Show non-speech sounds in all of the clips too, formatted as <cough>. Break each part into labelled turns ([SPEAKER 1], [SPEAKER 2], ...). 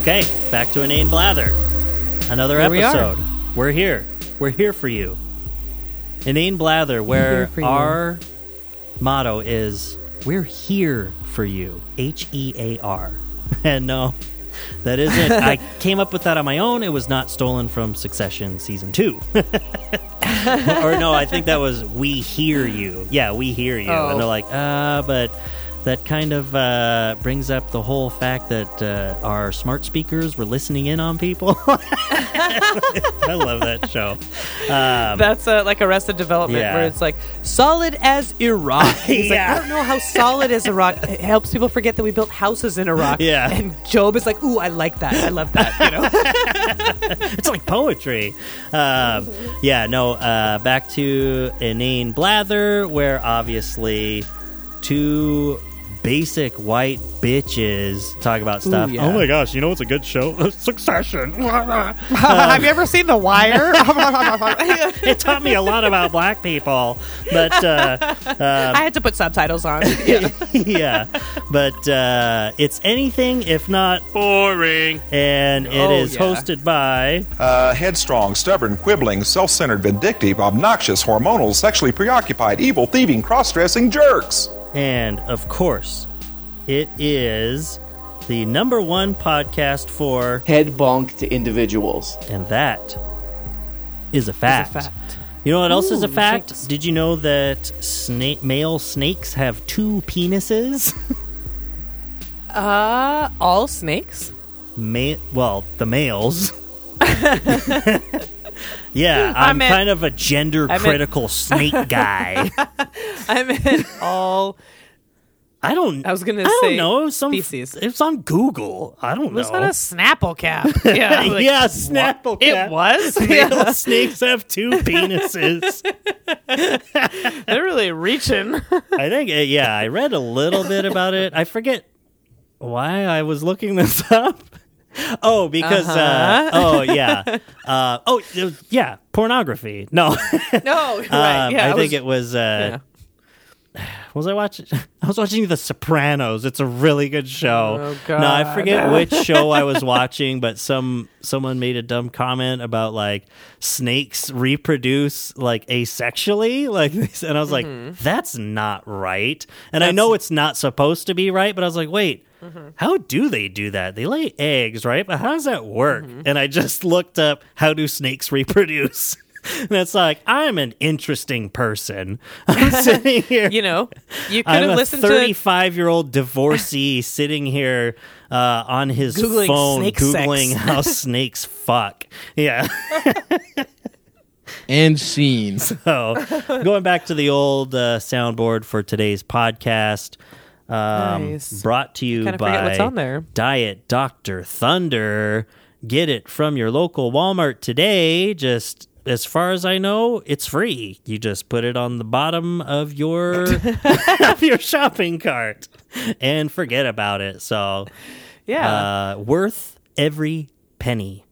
[SPEAKER 1] Okay, back to Inane Blather. Another
[SPEAKER 2] Here we are.
[SPEAKER 1] episode. We're here. We're here for you. Inane Blather, where our motto is we're here for you. H E A R. <laughs> And no, that isn't. I <laughs> came up with that on my own. It was not stolen from Succession season two. <laughs> or no, I think that was We Hear You. Yeah, We Hear You.
[SPEAKER 2] Oh.
[SPEAKER 1] And they're like, uh, but that kind of uh, brings up the whole fact that uh, our smart speakers were listening in on people. <laughs> I love that show. Um,
[SPEAKER 2] That's uh, like Arrested Development,
[SPEAKER 1] Yeah.
[SPEAKER 2] where it's like solid as Iraq. He's <laughs>
[SPEAKER 1] Yeah.
[SPEAKER 2] like, I don't know how solid as Iraq. It helps people forget that we built houses in Iraq.
[SPEAKER 1] Yeah.
[SPEAKER 2] And GOB is like, ooh, I like that. I love that. You know. <laughs>
[SPEAKER 1] it's like poetry. Um, yeah, no, uh, back to Inane Blather, where obviously two basic white bitches talk about stuff.
[SPEAKER 2] yeah.
[SPEAKER 1] Oh my gosh, you know what's a good show? <laughs> Succession. <laughs> <laughs>
[SPEAKER 2] Have you ever seen The Wire?
[SPEAKER 1] it taught me a lot about black people, but uh,
[SPEAKER 2] I had to put subtitles on. Yeah.
[SPEAKER 1] yeah, but uh, it's anything if not boring, and it
[SPEAKER 2] Oh,
[SPEAKER 1] is
[SPEAKER 2] yeah.
[SPEAKER 1] hosted by
[SPEAKER 3] Uh, headstrong, stubborn, quibbling, self centered, vindictive, obnoxious, hormonal, sexually preoccupied, evil, thieving, cross dressing jerks.
[SPEAKER 1] And of course, it is the number one podcast for,
[SPEAKER 4] head bonked individuals.
[SPEAKER 1] and that is a fact.
[SPEAKER 2] fact.
[SPEAKER 1] You know what else is a fact?
[SPEAKER 2] thanks.
[SPEAKER 1] Did you know that sna- male snakes have two penises? <laughs>
[SPEAKER 2] Uh, all snakes?
[SPEAKER 1] Ma- well, the males. <laughs> <laughs> yeah, <laughs> I'm
[SPEAKER 2] meant-
[SPEAKER 1] kind of a gender
[SPEAKER 2] meant-
[SPEAKER 1] critical <laughs> snake guy.
[SPEAKER 2] I meant all.
[SPEAKER 1] I don't.
[SPEAKER 2] I was gonna
[SPEAKER 1] I don't
[SPEAKER 2] say
[SPEAKER 1] know. Some
[SPEAKER 2] species.
[SPEAKER 1] It's on Google. I don't
[SPEAKER 2] Was
[SPEAKER 1] know.
[SPEAKER 2] Was that a Snapple cap? <laughs> Yeah. like,
[SPEAKER 1] yeah, Snapple
[SPEAKER 2] It was?
[SPEAKER 1] Male
[SPEAKER 2] Yeah.
[SPEAKER 1] snakes have two penises.
[SPEAKER 2] They're really reaching.
[SPEAKER 1] I think, uh, yeah, I read a little bit about it. I forget why I was looking this up. <laughs> Oh, because, uh
[SPEAKER 2] Uh-huh.
[SPEAKER 1] oh, yeah. Uh, oh, yeah, pornography. No. <laughs>
[SPEAKER 2] No, right.
[SPEAKER 1] Um,
[SPEAKER 2] yeah,
[SPEAKER 1] I,
[SPEAKER 2] I
[SPEAKER 1] think
[SPEAKER 2] was-
[SPEAKER 1] it was, uh,
[SPEAKER 2] yeah.
[SPEAKER 1] was I watching? <laughs> I was watching The Sopranos. It's a really good show.
[SPEAKER 2] Oh,
[SPEAKER 1] No, I forget which show I was watching, but some someone made a dumb comment about like snakes reproduce like asexually, like, and I was
[SPEAKER 2] Mm-hmm.
[SPEAKER 1] like, that's not right. And I know it's not supposed to be right, but I was like, wait.
[SPEAKER 2] Mm-hmm.
[SPEAKER 1] How do they do that? They lay eggs, right? But how does that work?
[SPEAKER 2] Mm-hmm.
[SPEAKER 1] And I just <laughs> looked up how do snakes reproduce. <laughs> And it's like I'm an interesting person. <laughs> I'm sitting here.
[SPEAKER 2] You know, you could
[SPEAKER 1] I'm
[SPEAKER 2] have
[SPEAKER 1] a
[SPEAKER 2] listened to
[SPEAKER 1] 35 year old divorcee sitting here uh, on his
[SPEAKER 2] Googling
[SPEAKER 1] phone,
[SPEAKER 2] snake
[SPEAKER 1] googling
[SPEAKER 2] sex.
[SPEAKER 1] how snakes fuck. Yeah.
[SPEAKER 5] and scene.
[SPEAKER 1] So going back to the old uh, soundboard for today's podcast. Um,
[SPEAKER 2] Nice.
[SPEAKER 1] Brought to you by
[SPEAKER 2] what's on there.
[SPEAKER 1] Diet Dr. Thunder. Get it from your local Walmart today. Just as far as I know, it's free. You just put it on the bottom of your <laughs> <laughs> of your shopping cart and forget about it. So,
[SPEAKER 2] yeah.
[SPEAKER 1] uh, worth every penny.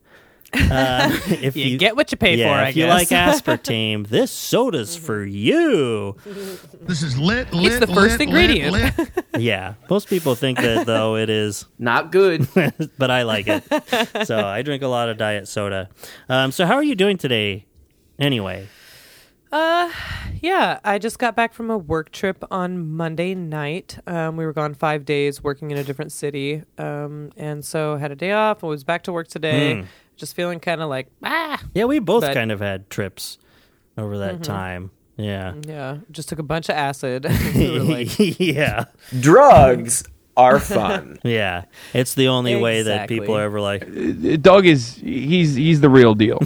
[SPEAKER 1] Uh, <laughs> if
[SPEAKER 2] you, get what you pay
[SPEAKER 1] yeah,
[SPEAKER 2] for, I
[SPEAKER 1] if you like aspartame, <laughs> this soda's for you.
[SPEAKER 6] This is lit, lit.
[SPEAKER 2] the first
[SPEAKER 6] lit,
[SPEAKER 2] ingredient.
[SPEAKER 6] Lit, lit. <laughs>
[SPEAKER 1] Yeah, most people think that though it is,
[SPEAKER 4] Not good.
[SPEAKER 1] but I like it. So I drink a lot of diet soda. Um, so how are you doing today? Anyway, Uh,
[SPEAKER 2] yeah, I just got back from a work trip on Monday night. Um, we were gone five days working in a different city. Um, and so had a day off. I was back to work today. Just feeling kind of like, ah.
[SPEAKER 1] yeah, we both
[SPEAKER 2] But-
[SPEAKER 1] kind of had trips over that time. Yeah,
[SPEAKER 2] Yeah, just took a bunch of acid. <laughs> <laughs> like,
[SPEAKER 1] yeah,
[SPEAKER 4] Drugs are fun. <laughs>
[SPEAKER 1] yeah. It's the only way that people are ever like,
[SPEAKER 5] Doug is he's he's the real deal.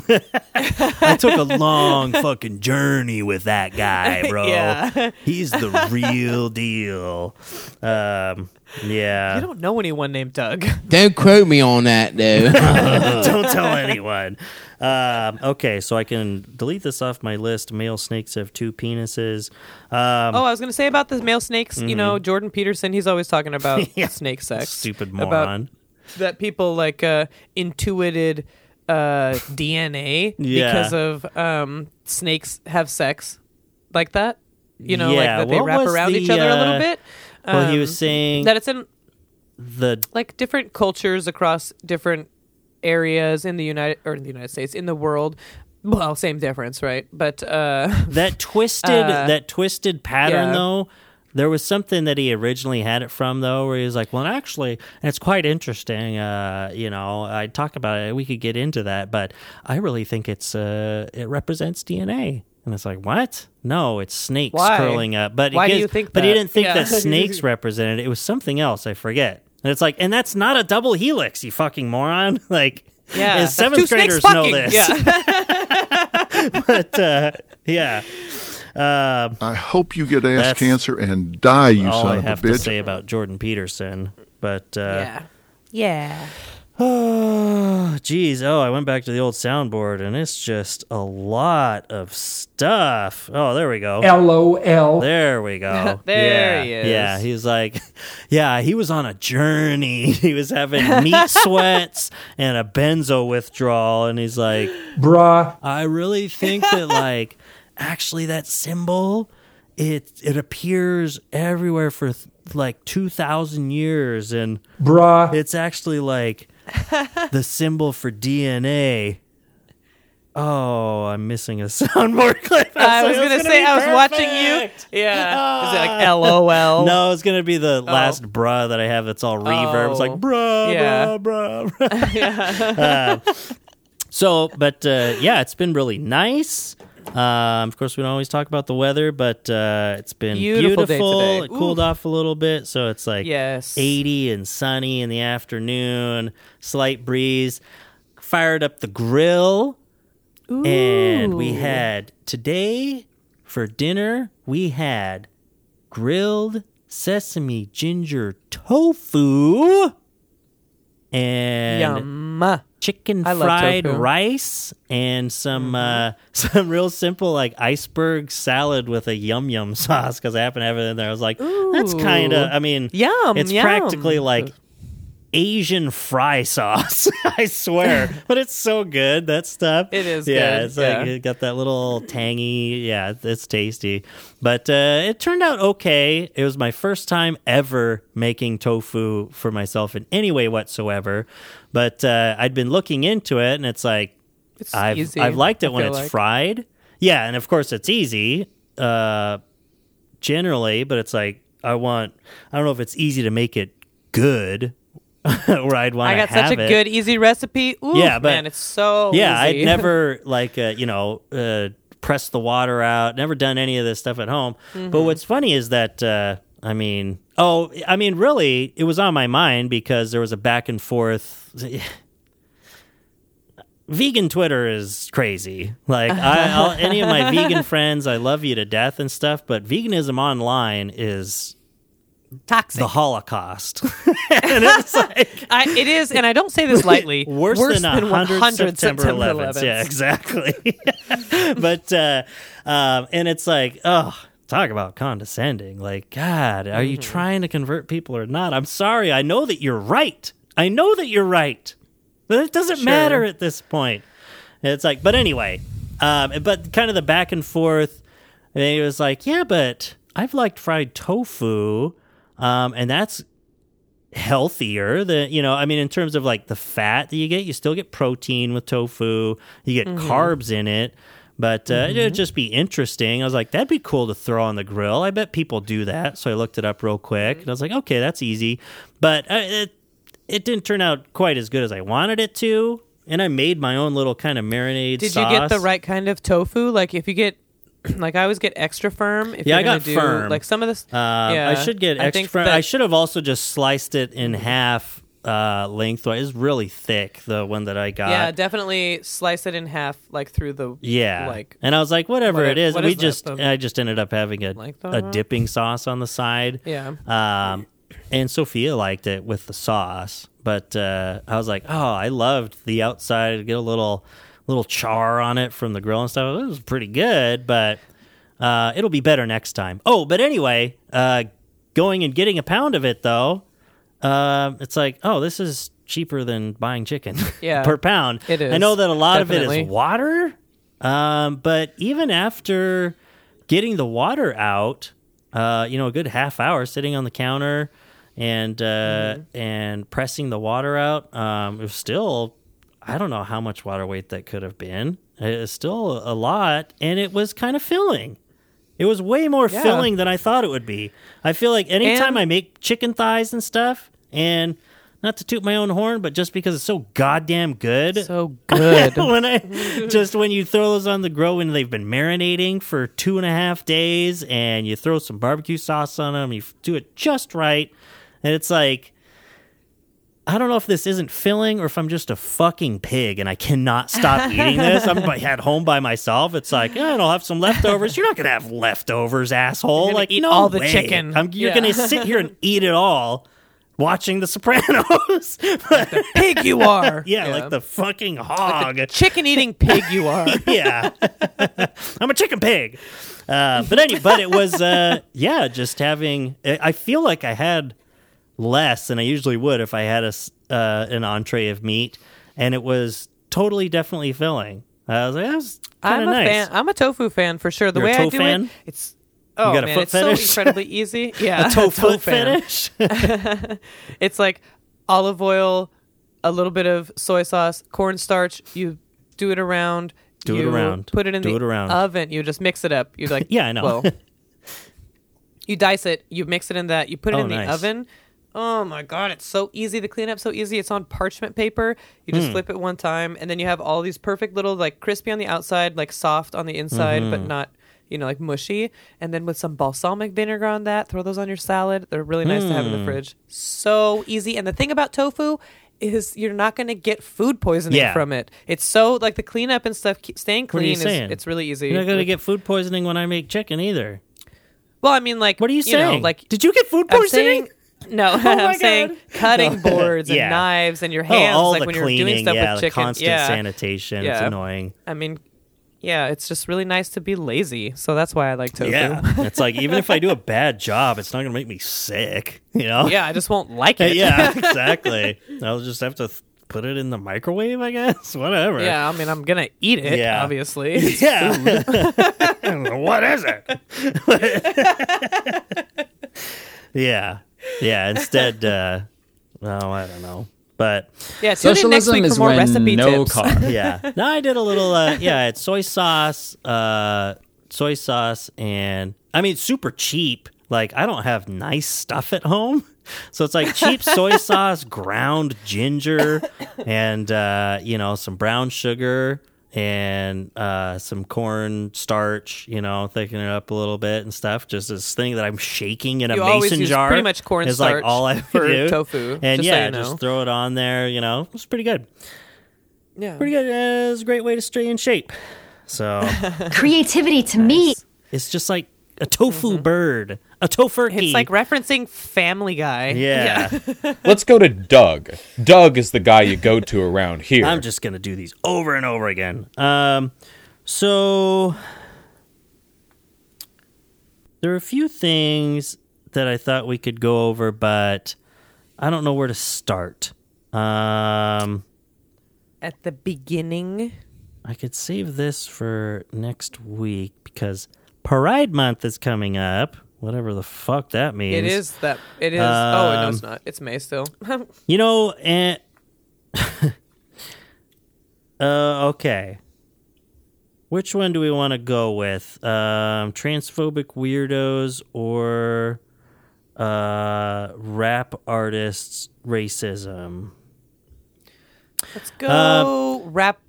[SPEAKER 1] I took a long fucking journey with that guy, bro.
[SPEAKER 2] Yeah.
[SPEAKER 1] He's the real deal. Um, yeah.
[SPEAKER 2] You don't know anyone named Doug. <laughs>
[SPEAKER 5] Don't quote me on that though. <laughs>
[SPEAKER 1] Don't tell anyone. Um, okay, so I can delete this off my list. Male snakes have two penises. Um,
[SPEAKER 2] Oh, I was going to say about the male snakes. You know, Jordan Peterson. He's always talking about
[SPEAKER 1] Mm-hmm. <laughs> Yeah.
[SPEAKER 2] snake sex.
[SPEAKER 1] stupid
[SPEAKER 2] About
[SPEAKER 1] moron.
[SPEAKER 2] that people like uh, intuited uh, DNA
[SPEAKER 1] Yeah.
[SPEAKER 2] because of um, snakes have sex like that. You know,
[SPEAKER 1] Yeah,
[SPEAKER 2] like that they
[SPEAKER 1] what
[SPEAKER 2] wrap around
[SPEAKER 1] the,
[SPEAKER 2] each other a little
[SPEAKER 1] uh,
[SPEAKER 2] bit.
[SPEAKER 1] Well, he was
[SPEAKER 2] Um,
[SPEAKER 1] saying
[SPEAKER 2] that it's in.
[SPEAKER 1] the
[SPEAKER 2] like different cultures across different areas in the United or in the United States in the world. Well, same difference, right? But uh, <laughs>
[SPEAKER 1] that twisted
[SPEAKER 2] Uh,
[SPEAKER 1] that twisted pattern
[SPEAKER 2] yeah.
[SPEAKER 1] though there was something that he originally had it from though where he was like well actually and it's quite interesting uh you know i talk about it we could get into that but i really think it's uh it represents dna and it's like what no it's snakes
[SPEAKER 2] Why?
[SPEAKER 1] curling up but it
[SPEAKER 2] Why do
[SPEAKER 1] gives-
[SPEAKER 2] you think
[SPEAKER 1] but he
[SPEAKER 2] that?
[SPEAKER 1] didn't think
[SPEAKER 2] Yeah.
[SPEAKER 1] that <laughs> snakes represented it it was something else i forget and it's like and that's not a double helix you fucking moron <laughs> like
[SPEAKER 2] yeah,
[SPEAKER 1] and
[SPEAKER 2] that's
[SPEAKER 1] seventh
[SPEAKER 2] two snakes
[SPEAKER 1] graders know
[SPEAKER 2] fucking.
[SPEAKER 1] this
[SPEAKER 2] Yeah. <laughs>
[SPEAKER 1] but uh yeah um
[SPEAKER 6] I hope you get ass
[SPEAKER 1] That's
[SPEAKER 6] cancer and die, you
[SPEAKER 1] all
[SPEAKER 6] son
[SPEAKER 1] I
[SPEAKER 6] of a
[SPEAKER 1] have to
[SPEAKER 6] bitch.
[SPEAKER 1] say about Jordan Peterson. But uh,
[SPEAKER 2] yeah, yeah. <sighs>
[SPEAKER 1] oh, geez, oh, I went back to the old soundboard, and it's just a lot of stuff. Oh, there we go.
[SPEAKER 7] LOL.
[SPEAKER 1] There we go. <laughs>
[SPEAKER 2] There
[SPEAKER 1] yeah,
[SPEAKER 2] he is.
[SPEAKER 1] Yeah, he was like, <laughs> yeah, he was on a journey. <laughs> He was having meat sweats and a benzo withdrawal, and he's like,
[SPEAKER 7] Bruh.
[SPEAKER 1] I really think that like actually that symbol it it appears everywhere for th- like 2000 years and
[SPEAKER 7] Bruh.
[SPEAKER 1] it's actually like the symbol for DNA. Oh, I'm missing a <laughs> soundboard clip.
[SPEAKER 2] I was
[SPEAKER 1] like,
[SPEAKER 2] gonna
[SPEAKER 1] "It's
[SPEAKER 2] say I was watching you. Yeah. Is it like <laughs> LOL?
[SPEAKER 1] No, it's gonna be the last bruh that I have. That's all reverb. It's like
[SPEAKER 2] Oh.
[SPEAKER 1] bruh,
[SPEAKER 2] Yeah.
[SPEAKER 1] bruh, bruh, bruh. <laughs> Uh, so, but uh, yeah, it's been really nice. Um, of course, we don't always talk about the weather, but uh, it's been
[SPEAKER 2] Beautiful
[SPEAKER 1] beautiful. It cooled off a little bit, so it's like
[SPEAKER 2] Yes.
[SPEAKER 1] 80 and sunny in the afternoon, slight breeze. Fired up the grill, and we had today for dinner, we had grilled sesame ginger tofu and
[SPEAKER 2] Yum.
[SPEAKER 1] Chicken
[SPEAKER 2] I
[SPEAKER 1] fried rice and some uh, <laughs> some real simple like iceberg salad with a yum yum <laughs> sauce because I happen to have it in there. I was like, that's kind of. I mean,
[SPEAKER 2] Yum,
[SPEAKER 1] It's
[SPEAKER 2] yum.
[SPEAKER 1] practically like Asian fry sauce. <laughs> I swear, <laughs> but it's so good that stuff.
[SPEAKER 2] It is
[SPEAKER 1] Yeah,
[SPEAKER 2] good,
[SPEAKER 1] it's like it got that little tangy. Yeah, it's tasty. But uh, it turned out okay. It was my first time ever making tofu for myself in any way whatsoever. But uh, I'd been looking into it, and it's like
[SPEAKER 2] It's
[SPEAKER 1] I've
[SPEAKER 2] easy,
[SPEAKER 1] I've liked
[SPEAKER 2] I
[SPEAKER 1] it when it's
[SPEAKER 2] like.
[SPEAKER 1] fried. Yeah, and of course it's easy. Uh, generally, but it's like I want. I don't know if it's easy to make it good. <laughs> where I'd want
[SPEAKER 2] I got such a
[SPEAKER 1] it.
[SPEAKER 2] good easy recipe. Ooh,
[SPEAKER 1] Yeah, but-
[SPEAKER 2] man, it's so
[SPEAKER 1] Yeah,
[SPEAKER 2] easy.
[SPEAKER 1] I'd <laughs> never like uh, you know uh, pressed the water out. Never done any of this stuff at home.
[SPEAKER 2] Mm-hmm.
[SPEAKER 1] But what's funny is that uh, I mean, oh, I mean, really, it was on my mind because there was a back and forth. <laughs> Vegan Twitter is crazy. Like I, any of my vegan friends, I love you to death and stuff. But veganism online is
[SPEAKER 2] toxic.
[SPEAKER 1] the Holocaust, <laughs> and it's like <laughs>
[SPEAKER 2] I, it is, and I don't say this lightly. <laughs>
[SPEAKER 1] worse, than, a 100,
[SPEAKER 2] 100
[SPEAKER 1] September, 11th. Yeah, exactly. but uh, um, and it's like, oh, talk about condescending. Like, God, are you trying to convert people or not? I'm sorry. I know that you're right. I know that you're right, but it doesn't
[SPEAKER 2] Sure.
[SPEAKER 1] matter at this point. It's like, but anyway, um, but kind of the back and forth. And he was like, yeah, but I've liked fried tofu, um, and that's healthier than you know i mean in terms of like the fat that you get you still get protein with tofu you get carbs in it. But uh, it'd just be interesting. I was like that'd be cool to throw on the grill. I bet people do that. So i looked it up real quick and i was like okay that's easy. But uh, it, it didn't turn out quite as good as i wanted it to. And i made my own little kind of marinade
[SPEAKER 2] Did
[SPEAKER 1] sauce.
[SPEAKER 2] you get the right kind of tofu? Like if you get, <clears throat> like I always get extra firm. If
[SPEAKER 1] Yeah, I got
[SPEAKER 2] do,
[SPEAKER 1] firm.
[SPEAKER 2] Like some of this.
[SPEAKER 1] Um,
[SPEAKER 2] yeah,
[SPEAKER 1] I should get extra.
[SPEAKER 2] think
[SPEAKER 1] firm.
[SPEAKER 2] that-
[SPEAKER 1] I should have also just sliced it in half uh, lengthwise. It's really thick, the one that I got.
[SPEAKER 2] Yeah, definitely slice it in half, like through the.
[SPEAKER 1] Yeah,
[SPEAKER 2] Like.
[SPEAKER 1] and I was like, whatever
[SPEAKER 2] what-
[SPEAKER 1] it is.
[SPEAKER 2] what
[SPEAKER 1] we
[SPEAKER 2] is that,
[SPEAKER 1] just,
[SPEAKER 2] the-
[SPEAKER 1] I just ended up having a
[SPEAKER 2] Like
[SPEAKER 1] a dipping sauce on the side.
[SPEAKER 2] Yeah.
[SPEAKER 1] Um, and Sophia liked it with the sauce, but uh, I was like, oh, I loved the outside. Get a little, little char on it from the grill and stuff. It was pretty good, but uh, it'll be better next time. Oh, but anyway, uh, going and getting a pound of it though, um, it's like, oh, this is cheaper than buying chicken <laughs>
[SPEAKER 2] Yeah,
[SPEAKER 1] per pound.
[SPEAKER 2] it
[SPEAKER 1] I know that a lot of it is water, um, but even after getting the water out, uh, you know, a good half hour sitting on the counter and uh, and pressing the water out. Um, it was still, I don't know how much water weight that could have been. It's still a lot, and it was kind of filling. It was way more
[SPEAKER 2] Yeah.
[SPEAKER 1] filling than I thought it would be. I feel like anytime
[SPEAKER 2] And-
[SPEAKER 1] I make chicken thighs and stuff, and not to toot my own horn, but just because it's so goddamn good.
[SPEAKER 2] So <laughs> good.
[SPEAKER 1] when I just when you throw those on the grill when they've been marinating for two and a half days, and you throw some barbecue sauce on them, you do it just right, and it's like. I don't know if this isn't filling or if I'm just a fucking pig and I cannot stop <laughs> eating this. I'm at home by myself. It's like, yeah, I'll have some leftovers. You're not gonna have leftovers, asshole. like,
[SPEAKER 2] eat
[SPEAKER 1] no
[SPEAKER 2] all the
[SPEAKER 1] way.
[SPEAKER 2] chicken.
[SPEAKER 1] I'm, you're
[SPEAKER 2] Yeah.
[SPEAKER 1] gonna sit here and <laughs> eat it all, watching The Sopranos. <laughs>
[SPEAKER 2] pig you are.
[SPEAKER 1] yeah, like the fucking hog.
[SPEAKER 2] chicken eating pig you are.
[SPEAKER 1] yeah, I'm a chicken pig. Uh, but anyway, but it was uh, yeah, just having. I feel like I had less than I usually would if I had a uh, an entree of meat, and it was totally definitely filling. I was like, that was kind
[SPEAKER 2] I'm
[SPEAKER 1] of
[SPEAKER 2] a
[SPEAKER 1] nice.
[SPEAKER 2] fan. I'm a tofu fan for sure. The
[SPEAKER 1] You're
[SPEAKER 2] way I do
[SPEAKER 1] fan?
[SPEAKER 2] it, it's oh man, it's so incredibly easy. <laughs> Yeah,
[SPEAKER 1] a tofu
[SPEAKER 2] toe fan.
[SPEAKER 1] finish. <laughs>
[SPEAKER 2] It's like olive oil, a little bit of soy sauce, cornstarch. You do it around.
[SPEAKER 1] Do it around.
[SPEAKER 2] Put it in
[SPEAKER 1] Do
[SPEAKER 2] the
[SPEAKER 1] it around.
[SPEAKER 2] oven. You just mix it up. You're like <laughs>
[SPEAKER 1] Yeah, I know.
[SPEAKER 2] Well, you dice it. You mix it in that. You put it
[SPEAKER 1] Oh,
[SPEAKER 2] in the
[SPEAKER 1] nice.
[SPEAKER 2] oven. Oh my god, it's so easy to clean up. So easy. It's on parchment paper. You
[SPEAKER 1] Hmm.
[SPEAKER 2] just flip it one time, and then you have all these perfect little like crispy on the outside, like soft on the inside,
[SPEAKER 1] Mm-hmm.
[SPEAKER 2] but not you know like mushy. And then with some balsamic vinegar on that, throw those on your salad. They're really nice to have in
[SPEAKER 1] Hmm.
[SPEAKER 2] the fridge. So easy. And the thing about tofu is you're not going to get food poisoning
[SPEAKER 1] Yeah.
[SPEAKER 2] from it. It's so like the cleanup and stuff, staying
[SPEAKER 1] What are you
[SPEAKER 2] clean is it's really easy.
[SPEAKER 1] You're not gonna get food poisoning when I make chicken either.
[SPEAKER 2] well, I mean, like
[SPEAKER 1] What are you
[SPEAKER 2] know,
[SPEAKER 1] saying?
[SPEAKER 2] like
[SPEAKER 1] did you get food poisoning?
[SPEAKER 2] Saying no, <laughs> oh
[SPEAKER 1] my
[SPEAKER 2] I'm saying
[SPEAKER 1] God.
[SPEAKER 2] cutting <laughs> boards and
[SPEAKER 1] Yeah.
[SPEAKER 2] knives and your
[SPEAKER 1] Oh,
[SPEAKER 2] hands,
[SPEAKER 1] all
[SPEAKER 2] like
[SPEAKER 1] the
[SPEAKER 2] when
[SPEAKER 1] cleaning,
[SPEAKER 2] you're doing stuff
[SPEAKER 1] yeah,
[SPEAKER 2] with chicken.
[SPEAKER 1] constant
[SPEAKER 2] yeah,
[SPEAKER 1] sanitation. It's annoying.
[SPEAKER 2] I mean, yeah, it's just really nice to be lazy. So that's why I like tofu.
[SPEAKER 1] Yeah, <laughs> it's like even if I do a bad job, it's not gonna make me sick. You know?
[SPEAKER 2] yeah, I just won't like it.
[SPEAKER 1] yeah, exactly. I'll just have to th- put it in the microwave, I guess. Whatever.
[SPEAKER 2] yeah. I mean, I'm gonna eat it.
[SPEAKER 1] Yeah.
[SPEAKER 2] obviously.
[SPEAKER 1] Yeah. what is it? yeah. Yeah. Instead, uh, oh, I don't know. But
[SPEAKER 2] Yeah, tune in next
[SPEAKER 5] Socialism
[SPEAKER 2] week
[SPEAKER 5] is
[SPEAKER 2] for more
[SPEAKER 5] when
[SPEAKER 2] recipe
[SPEAKER 5] no
[SPEAKER 2] tips.
[SPEAKER 5] car. <laughs>
[SPEAKER 1] yeah. No, I did a little. Uh, yeah, it's soy sauce, uh, soy sauce, and I mean, super cheap. Like, I don't have nice stuff at home. So it's like cheap <laughs> soy sauce, ground ginger, and, uh, you know, some brown sugar and uh, some corn starch, you know, thickening it up a little bit and stuff. Just this thing that I'm shaking in a
[SPEAKER 2] You
[SPEAKER 1] mason
[SPEAKER 2] use
[SPEAKER 1] jar.
[SPEAKER 2] pretty much corn
[SPEAKER 1] is like all I
[SPEAKER 2] for <laughs>
[SPEAKER 1] do.
[SPEAKER 2] tofu,
[SPEAKER 1] And
[SPEAKER 2] just so
[SPEAKER 1] yeah,
[SPEAKER 2] you know.
[SPEAKER 1] just throw it on there, you know, it's pretty good
[SPEAKER 2] Yeah.
[SPEAKER 1] pretty good. Uh, it's a great way to stay in shape. So <laughs>
[SPEAKER 8] Creativity to me.
[SPEAKER 1] it's just like a tofu bird, a tofurkey.
[SPEAKER 2] Mm-hmm. It's like referencing Family Guy.
[SPEAKER 1] yeah. <laughs>
[SPEAKER 9] Let's go to Doug. Doug is the guy you go to around <laughs> here.
[SPEAKER 1] I'm just gonna do these over and over again. Um, so there are a few things that I thought we could go over, but I don't know where to start. Um,
[SPEAKER 2] At the beginning.
[SPEAKER 1] I could save this for next week because Pride Month is coming up. Whatever the fuck that means.
[SPEAKER 2] It is that. It is. oh, no,
[SPEAKER 1] Um,
[SPEAKER 2] it's not. It's May still. <laughs>
[SPEAKER 1] You know, and <laughs> uh, okay. Which one do we want to go with? Um, transphobic weirdos or uh, rap artists racism?
[SPEAKER 2] Let's go rap.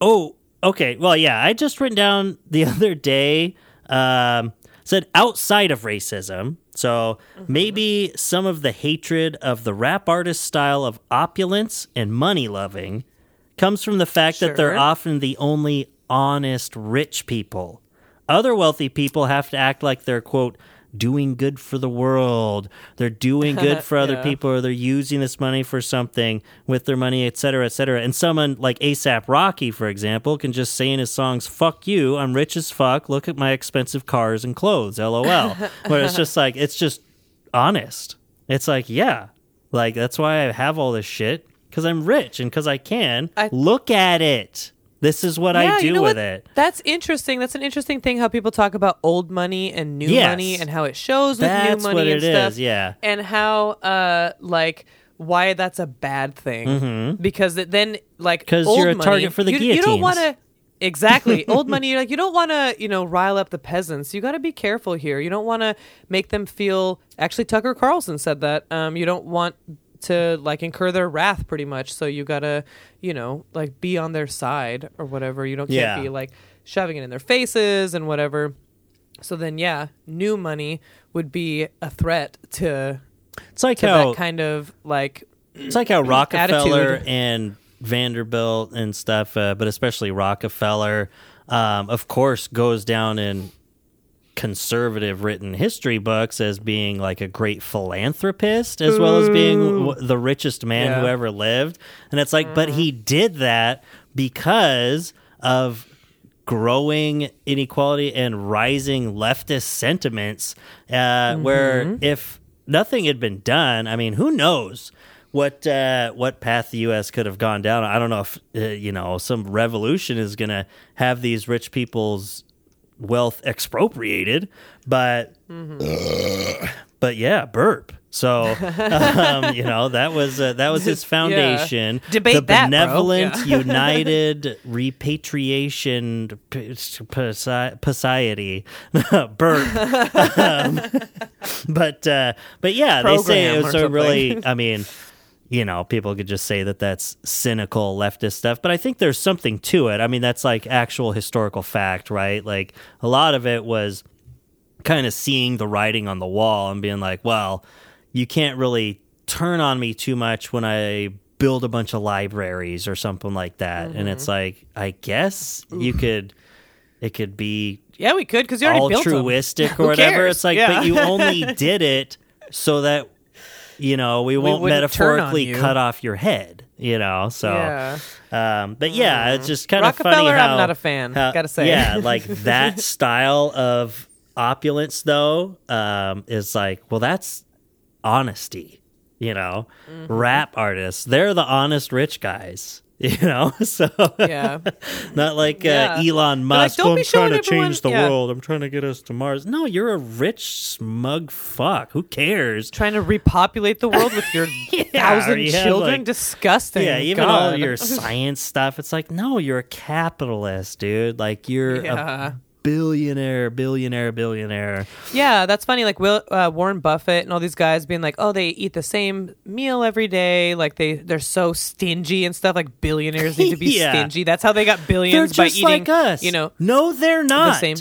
[SPEAKER 1] Oh, okay. Well, yeah, I just written down the <laughs> other day um, said outside of racism. So maybe some of the hatred of the rap artist style of opulence and money loving comes from the fact that they're often the only honest rich people. Other wealthy people have to act like they're, quote, doing good for the world. They're doing good <laughs> for other
[SPEAKER 2] Yeah.
[SPEAKER 1] people or they're using this money for something with their money, et cetera, et cetera. And someone like ASAP Rocky, for example, can just say in his songs, fuck you, I'm rich as fuck, look at my expensive cars and clothes, lol. <laughs> Where it's just like, it's just honest. It's like, yeah, like that's why I have all this shit because I'm rich and because I can.
[SPEAKER 2] I-
[SPEAKER 1] look at it. This is what
[SPEAKER 2] yeah,
[SPEAKER 1] I do
[SPEAKER 2] you know
[SPEAKER 1] with
[SPEAKER 2] what?
[SPEAKER 1] it.
[SPEAKER 2] That's interesting. That's an interesting thing how people talk about old money and new
[SPEAKER 1] Yes.
[SPEAKER 2] money and how it shows with
[SPEAKER 1] That's
[SPEAKER 2] new money
[SPEAKER 1] what
[SPEAKER 2] and
[SPEAKER 1] it
[SPEAKER 2] stuff.
[SPEAKER 1] is, yeah.
[SPEAKER 2] And how uh like why that's a bad thing. Because it then like
[SPEAKER 1] Mm-hmm. 'Cause
[SPEAKER 2] old
[SPEAKER 1] you're a
[SPEAKER 2] money,
[SPEAKER 1] target for the
[SPEAKER 2] you, you don't
[SPEAKER 1] guillotines.
[SPEAKER 2] want to Exactly. <laughs> Old money, you're like, you don't want to, you know, rile up the peasants. You got to be careful here. You don't want to make them feel. Actually, Tucker Carlson said that. Um, you don't want to like incur their wrath, pretty much. So you got to, you know, like be on their side or whatever. You don't can't
[SPEAKER 1] Yeah.
[SPEAKER 2] be like shoving it in their faces and whatever. So then, yeah, new money would be a threat to,
[SPEAKER 1] It's like
[SPEAKER 2] to
[SPEAKER 1] how
[SPEAKER 2] that kind of like
[SPEAKER 1] It's like how <clears throat> Rockefeller
[SPEAKER 2] Attitude.
[SPEAKER 1] and Vanderbilt and stuff, uh, but especially Rockefeller, um, of course, goes down in conservative written history books as being like a great philanthropist as well as being w- the richest man
[SPEAKER 2] Yeah.
[SPEAKER 1] who ever lived. And it's like, but he did that because of growing inequality and rising leftist sentiments uh, where if nothing had been done i mean who knows what uh, what path the U.S. could have gone down. I don't know if uh, you know some revolution is going to have these rich people's wealth expropriated, but but yeah, burp. So um, you know that was uh, that was his <laughs> foundation.
[SPEAKER 2] Debate
[SPEAKER 1] the
[SPEAKER 2] that, bro.
[SPEAKER 1] benevolent
[SPEAKER 2] Yeah. <laughs>
[SPEAKER 1] United Repatriation P- Posi- Society, <laughs> burp. um, but uh, but yeah, they say it was a really. I mean, you know, people could just say that that's cynical leftist stuff, but I think there's something to it. I mean, that's like actual historical fact, right? Like a lot of it was kind of seeing the writing on the wall and being like, well, you can't really turn on me too much when I build a bunch of libraries or something like that. And
[SPEAKER 2] Mm-hmm.
[SPEAKER 1] it's like, I guess you could, it could be
[SPEAKER 2] yeah, we could because you already built them.
[SPEAKER 1] altruistic <laughs> or whatever. It's like,
[SPEAKER 2] Yeah.
[SPEAKER 1] but you only <laughs> did it so that you know we won't
[SPEAKER 2] on
[SPEAKER 1] metaphorically cut off your head. You know, so
[SPEAKER 2] Yeah.
[SPEAKER 1] um, but yeah, it's just kind of funny.
[SPEAKER 2] Rockefeller, I'm not a fan,
[SPEAKER 1] how-
[SPEAKER 2] gotta say.
[SPEAKER 1] yeah, like <laughs> that style of opulence though um, is like, well, that's honesty. You know,
[SPEAKER 2] Mm-hmm.
[SPEAKER 1] rap artists, they're the honest rich guys. <laughs> You know, <laughs> so
[SPEAKER 2] Yeah. <laughs>
[SPEAKER 1] not like
[SPEAKER 2] Yeah.
[SPEAKER 1] uh, Elon
[SPEAKER 2] like,
[SPEAKER 1] Musk.
[SPEAKER 2] "Don't
[SPEAKER 1] "Oh, I'm trying to
[SPEAKER 2] everyone-"
[SPEAKER 1] change the
[SPEAKER 2] Yeah.
[SPEAKER 1] world. I'm trying to get us to Mars. No, you're a rich smug fuck. Who cares?
[SPEAKER 2] Trying to repopulate the world with your
[SPEAKER 1] or
[SPEAKER 2] thousand
[SPEAKER 1] you have,
[SPEAKER 2] children.
[SPEAKER 1] like-
[SPEAKER 2] Disgusting.
[SPEAKER 1] Yeah, even all your science stuff. It's like, no, you're a capitalist, dude. Like you're
[SPEAKER 2] Yeah.
[SPEAKER 1] a billionaire, billionaire, billionaire.
[SPEAKER 2] Yeah, that's funny. Like Will, uh, Warren Buffett and all these guys being like, "Oh, they eat the same meal every day. Like they they're so stingy and stuff. Like billionaires need to be <laughs>
[SPEAKER 1] Yeah.
[SPEAKER 2] stingy. That's how they got billions by eating.
[SPEAKER 1] like us.
[SPEAKER 2] You know,
[SPEAKER 1] no, they're not.
[SPEAKER 2] the same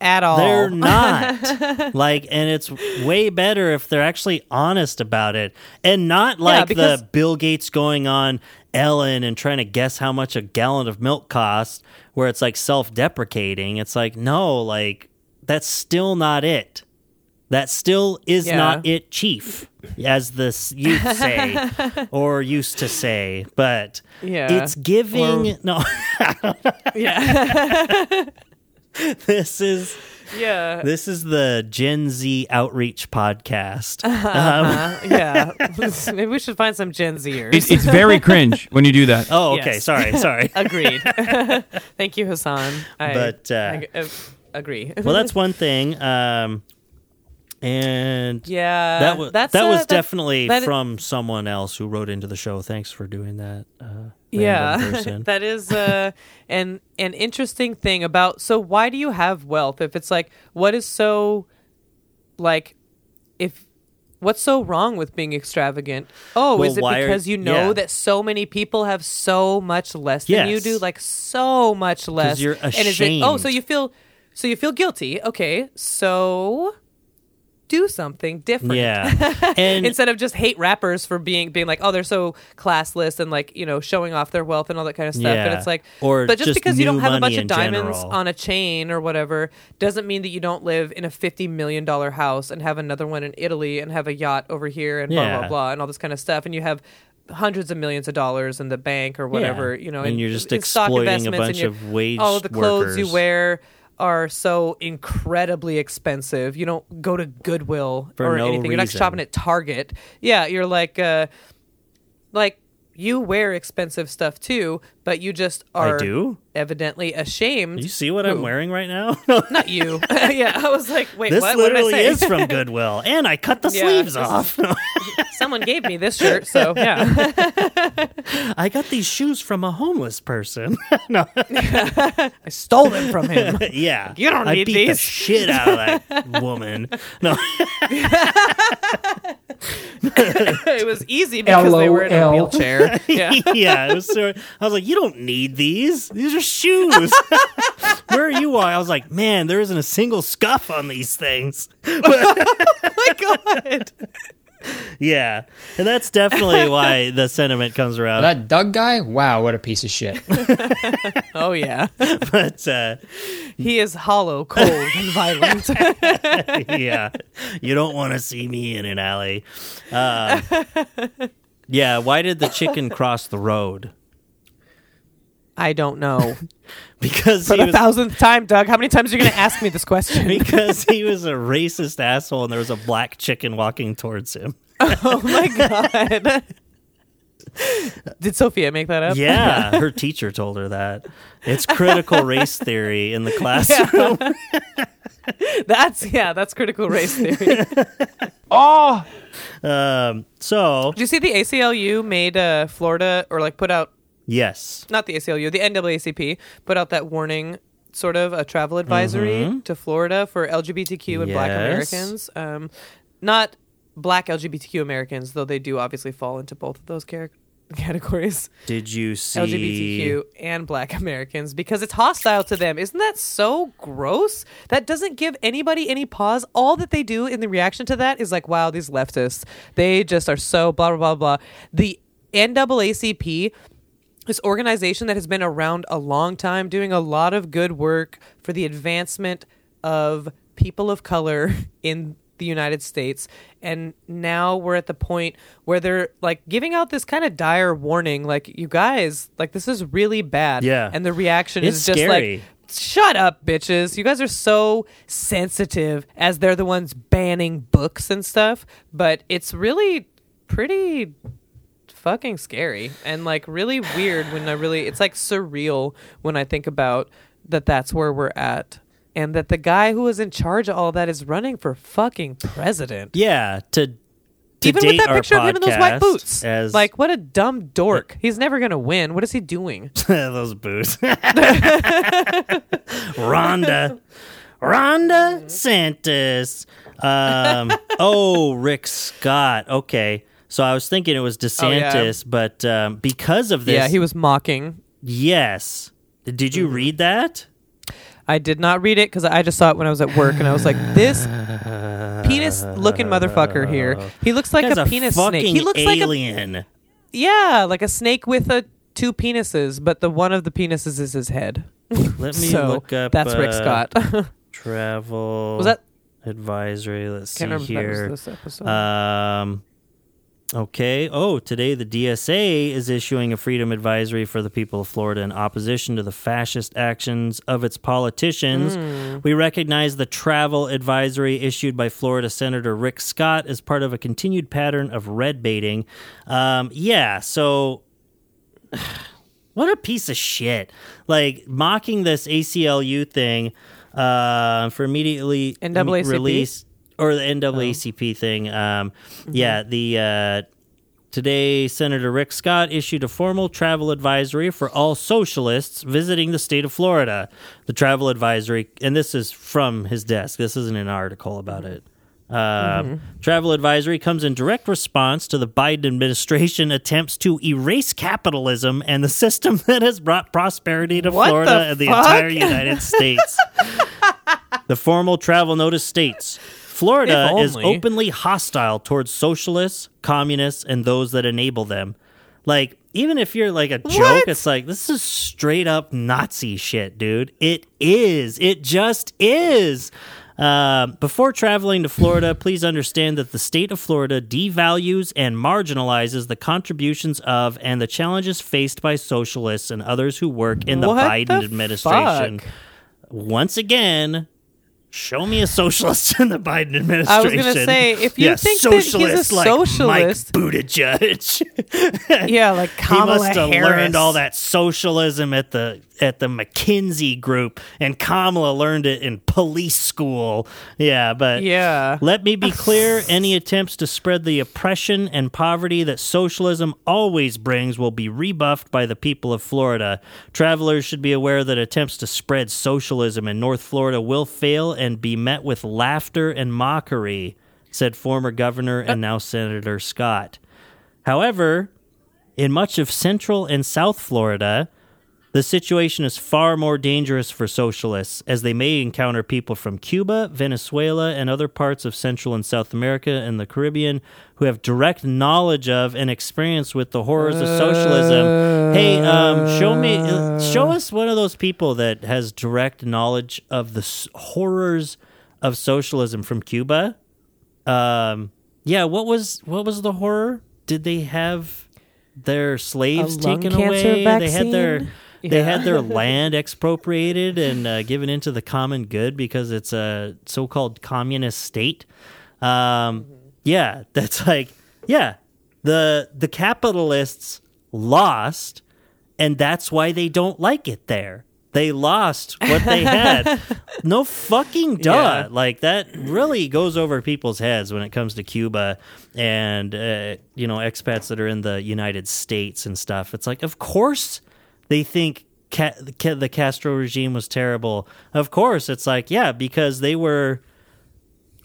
[SPEAKER 2] at all.
[SPEAKER 1] They're <laughs> not. <laughs> like, and it's way better if they're actually honest about it and not like
[SPEAKER 2] because-
[SPEAKER 1] the Bill Gates going on Ellen and trying to guess how much a gallon of milk costs, where it's like self deprecating. It's like, no, like, that's still not it. That still is
[SPEAKER 2] Yeah.
[SPEAKER 1] not it, Chief, as the youth <laughs> say or used to say. But
[SPEAKER 2] Yeah.
[SPEAKER 1] it's giving.
[SPEAKER 2] Or-
[SPEAKER 1] no,
[SPEAKER 2] yeah, <laughs>
[SPEAKER 1] this is.
[SPEAKER 2] yeah,
[SPEAKER 1] This is the Gen Z outreach podcast. <laughs>
[SPEAKER 2] Uh, yeah. <laughs> Maybe we should find some Gen Zers.
[SPEAKER 5] It, it's very cringe when you do that.
[SPEAKER 1] Oh, okay.
[SPEAKER 2] Yes.
[SPEAKER 1] Sorry, sorry.
[SPEAKER 2] Agreed. Thank you, Hassan. I,
[SPEAKER 1] But, uh,
[SPEAKER 2] I, uh, agree.
[SPEAKER 1] well, that's one thing. Um, and
[SPEAKER 2] yeah,
[SPEAKER 1] that was
[SPEAKER 2] that's
[SPEAKER 1] that was
[SPEAKER 2] that-
[SPEAKER 1] definitely
[SPEAKER 2] that-
[SPEAKER 1] from someone else who wrote into the show. Thanks for doing that. Uh, random
[SPEAKER 2] yeah. <laughs> that is uh an an interesting thing about so why do you have wealth? If it's like what is so like if what's so wrong with being extravagant? Oh
[SPEAKER 1] Well,
[SPEAKER 2] is it
[SPEAKER 1] why are-
[SPEAKER 2] because you know
[SPEAKER 1] yeah.
[SPEAKER 2] that so many people have so much less than you do? Like so much less.
[SPEAKER 1] you're
[SPEAKER 2] and is it oh so you feel so you feel guilty. Okay so do something different.
[SPEAKER 1] Yeah, <laughs> and
[SPEAKER 2] instead of just hate rappers for being being like oh they're so classless and like you know showing off their wealth and all that kind of stuff. And it's like
[SPEAKER 1] Or
[SPEAKER 2] but just,
[SPEAKER 1] just
[SPEAKER 2] because you don't have a bunch of diamonds
[SPEAKER 1] general.
[SPEAKER 2] on a chain or whatever doesn't mean that you don't live in a 50 million dollar house and have another one in Italy and have a yacht over here and blah
[SPEAKER 1] Yeah.
[SPEAKER 2] blah blah and all this kind of stuff. And you have hundreds of millions of dollars in the bank or whatever you know
[SPEAKER 1] And you're just exploiting a
[SPEAKER 2] investments and
[SPEAKER 1] bunch of wage
[SPEAKER 2] all the clothes you wear are so incredibly expensive. You don't go to Goodwill
[SPEAKER 1] For
[SPEAKER 2] or
[SPEAKER 1] no
[SPEAKER 2] anything. You're not shopping at Target. Yeah, you're like, uh, like you wear expensive stuff too, but you just are I
[SPEAKER 1] do?
[SPEAKER 2] evidently ashamed.
[SPEAKER 1] You see what I'm wearing right now? <laughs>
[SPEAKER 2] Not you. <laughs> <laughs> yeah, I was like, wait,
[SPEAKER 1] this
[SPEAKER 2] what? What did I
[SPEAKER 1] literally is from Goodwill, and I cut the
[SPEAKER 2] Yeah,
[SPEAKER 1] sleeves off.
[SPEAKER 2] Someone gave me this shirt, so yeah.
[SPEAKER 1] I got these shoes from a homeless person. no,
[SPEAKER 2] I stole them from him.
[SPEAKER 1] yeah,
[SPEAKER 2] You don't
[SPEAKER 1] I
[SPEAKER 2] need
[SPEAKER 1] beat the shit out of that woman. No,
[SPEAKER 2] it was easy because they were in a wheelchair. Yeah.
[SPEAKER 1] yeah, it was I was like, you don't need these. These are shoes. <laughs> Where are you? Are? I was like, man, there isn't a single scuff on these things. <laughs> <laughs>
[SPEAKER 2] oh my God.
[SPEAKER 1] Yeah, and that's definitely why the sentiment comes around.
[SPEAKER 10] That Doug guy, wow, what a piece of shit.
[SPEAKER 2] Oh yeah.
[SPEAKER 1] but uh,
[SPEAKER 2] He is hollow, cold, and violent.
[SPEAKER 1] yeah, you don't want to see me in an alley. Um, yeah, why did the chicken cross the road?
[SPEAKER 2] I don't know. <laughs>
[SPEAKER 1] Because
[SPEAKER 2] For the
[SPEAKER 1] was
[SPEAKER 2] thousandth time, Doug, how many times are you going to ask me this question? <laughs>
[SPEAKER 1] because he was a racist asshole, and there was a black chicken walking towards him. <laughs>
[SPEAKER 2] oh my God. Did Sophia make that up?
[SPEAKER 1] Yeah, her teacher told her that. It's critical race theory in the classroom.
[SPEAKER 2] That's, yeah, that's critical race theory. Oh.
[SPEAKER 1] Um, so
[SPEAKER 2] Did you see the ACLU made uh, Florida, or like put out,
[SPEAKER 1] yes,
[SPEAKER 2] not the ACLU, the NAACP, put out that warning, sort of a travel advisory to Florida for LGBTQ and black
[SPEAKER 1] Mm-hmm.
[SPEAKER 2] Americans. Um, not black LGBTQ Americans, though they do obviously fall into both of those <laughs> categories.
[SPEAKER 1] did you see?
[SPEAKER 2] LGBTQ and black Americans because it's hostile to them. Isn't that so gross? That doesn't give anybody any pause. All that they do in the reaction to that is like, wow, these leftists, they just are so blah, blah, blah, blah. The NAACP, this organization that has been around a long time, doing a lot of good work for the advancement of people of color <laughs> in the United States. And now we're at the point where they're like giving out this kind of dire warning like, you guys, like, this is really bad.
[SPEAKER 1] Yeah.
[SPEAKER 2] And the reaction
[SPEAKER 1] It's
[SPEAKER 2] is just
[SPEAKER 1] scary.
[SPEAKER 2] like, shut up, bitches. You guys are so sensitive as they're the ones banning books and stuff. But it's really pretty fucking scary and like really weird when I really it's like surreal when I think about that that's where we're at and that the guy who is in charge of all that is running for fucking president.
[SPEAKER 1] Yeah, to, to
[SPEAKER 2] Even with that picture of him in those white boots.
[SPEAKER 1] as
[SPEAKER 2] Like what a dumb dork. <laughs> He's never going to win. What is he doing? <laughs>
[SPEAKER 1] those boots. <laughs> Rhonda. Rhonda Santis. Um, oh, Rick Scott. Okay. So I was thinking it was DeSantis, but um, because of this,
[SPEAKER 2] Oh, yeah, he was Mm-hmm. mocking.
[SPEAKER 1] yes. Did you read that?
[SPEAKER 2] I did not read it because I just saw it when I was at work, and I was like, "This penis-looking motherfucker here. He looks like
[SPEAKER 1] Guy's
[SPEAKER 2] a, penis snake. He looks like a
[SPEAKER 1] alien.
[SPEAKER 2] yeah, like a snake with a two penises, but the one of the penises is his head. <laughs>
[SPEAKER 1] Let me
[SPEAKER 2] so
[SPEAKER 1] look up.
[SPEAKER 2] that's Rick
[SPEAKER 1] uh,
[SPEAKER 2] Scott. <laughs>
[SPEAKER 1] Travel.
[SPEAKER 2] was that?
[SPEAKER 1] advisory? Let's see here.
[SPEAKER 2] was this episode.
[SPEAKER 1] Um. Okay. Oh, today the DSA is issuing a freedom advisory for the people of Florida in opposition to the fascist actions of its politicians.
[SPEAKER 2] Hmm.
[SPEAKER 1] We recognize the travel advisory issued by Florida Senator Rick Scott as part of a continued pattern of red baiting. Um, yeah. So. <sighs> What a piece of shit! Like mocking this ACLU thing uh, for immediately
[SPEAKER 2] NAACP?
[SPEAKER 1] release or the NAACP thing. Um, Yeah, the uh, today Senator Rick Scott issued a formal travel advisory for all socialists visiting the state of Florida. The travel advisory, and this is from his desk. This isn't an article about it. Uh, Travel advisory comes in direct response to the Biden administration attempts to erase capitalism and the system <laughs> that has brought prosperity to
[SPEAKER 2] What
[SPEAKER 1] Florida
[SPEAKER 2] the
[SPEAKER 1] and the entire United States. <laughs> the formal travel notice states Florida is openly hostile towards socialists, communists, and those that enable them. Like, even if you're like a joke,
[SPEAKER 2] What?
[SPEAKER 1] it's like, this is straight up Nazi shit, dude. It is. It just is. Um, before traveling to Florida, please understand that the state of Florida devalues and marginalizes the contributions of and the challenges faced by socialists and others who work in the
[SPEAKER 2] What
[SPEAKER 1] Biden
[SPEAKER 2] the
[SPEAKER 1] administration.
[SPEAKER 2] fuck?
[SPEAKER 1] Once again, Show me a socialist <laughs> in the Biden administration.
[SPEAKER 2] I was gonna say, if you
[SPEAKER 1] Yeah,
[SPEAKER 2] think that he's a
[SPEAKER 1] socialist like
[SPEAKER 2] socialist-
[SPEAKER 1] Mike Buttigieg. <laughs>
[SPEAKER 2] yeah, like
[SPEAKER 1] he
[SPEAKER 2] Kamala
[SPEAKER 1] must have
[SPEAKER 2] Harris.
[SPEAKER 1] learned all that socialism at the at the McKinsey group, and Kamala learned it in police school. Yeah, but
[SPEAKER 2] Yeah.
[SPEAKER 1] Let me be clear: <laughs> any attempts to spread the oppression and poverty that socialism always brings will be rebuffed by the people of Florida. Travelers should be aware that attempts to spread socialism in North Florida will fail and be met with laughter and mockery," said former Governor and now Senator Scott. However, in much of Central and South Florida, the situation is far more dangerous for socialists, as they may encounter people from Cuba, Venezuela, and other parts of Central and South America and the Caribbean who have direct knowledge of and experience with the horrors of socialism. Hey, um, show me, uh, show us one of those people that has direct knowledge of the s- horrors of socialism from Cuba. Um, yeah, what was what was the horror? Did they have their slaves taken
[SPEAKER 2] cancer
[SPEAKER 1] away? They had their
[SPEAKER 2] vaccine?
[SPEAKER 1] they had their <laughs> land expropriated and uh, given into the common good because it's a so-called communist state. Um, yeah, that's like yeah, the the capitalists lost, and that's why they don't like it there. They lost what they <laughs> had. no fucking duh.
[SPEAKER 2] Yeah.
[SPEAKER 1] Like that really goes over people's heads when it comes to Cuba and uh, you know expats that are in the United States and stuff. It's like, of course they think ca- ca- the Castro regime was terrible. Of course, it's like yeah, because they were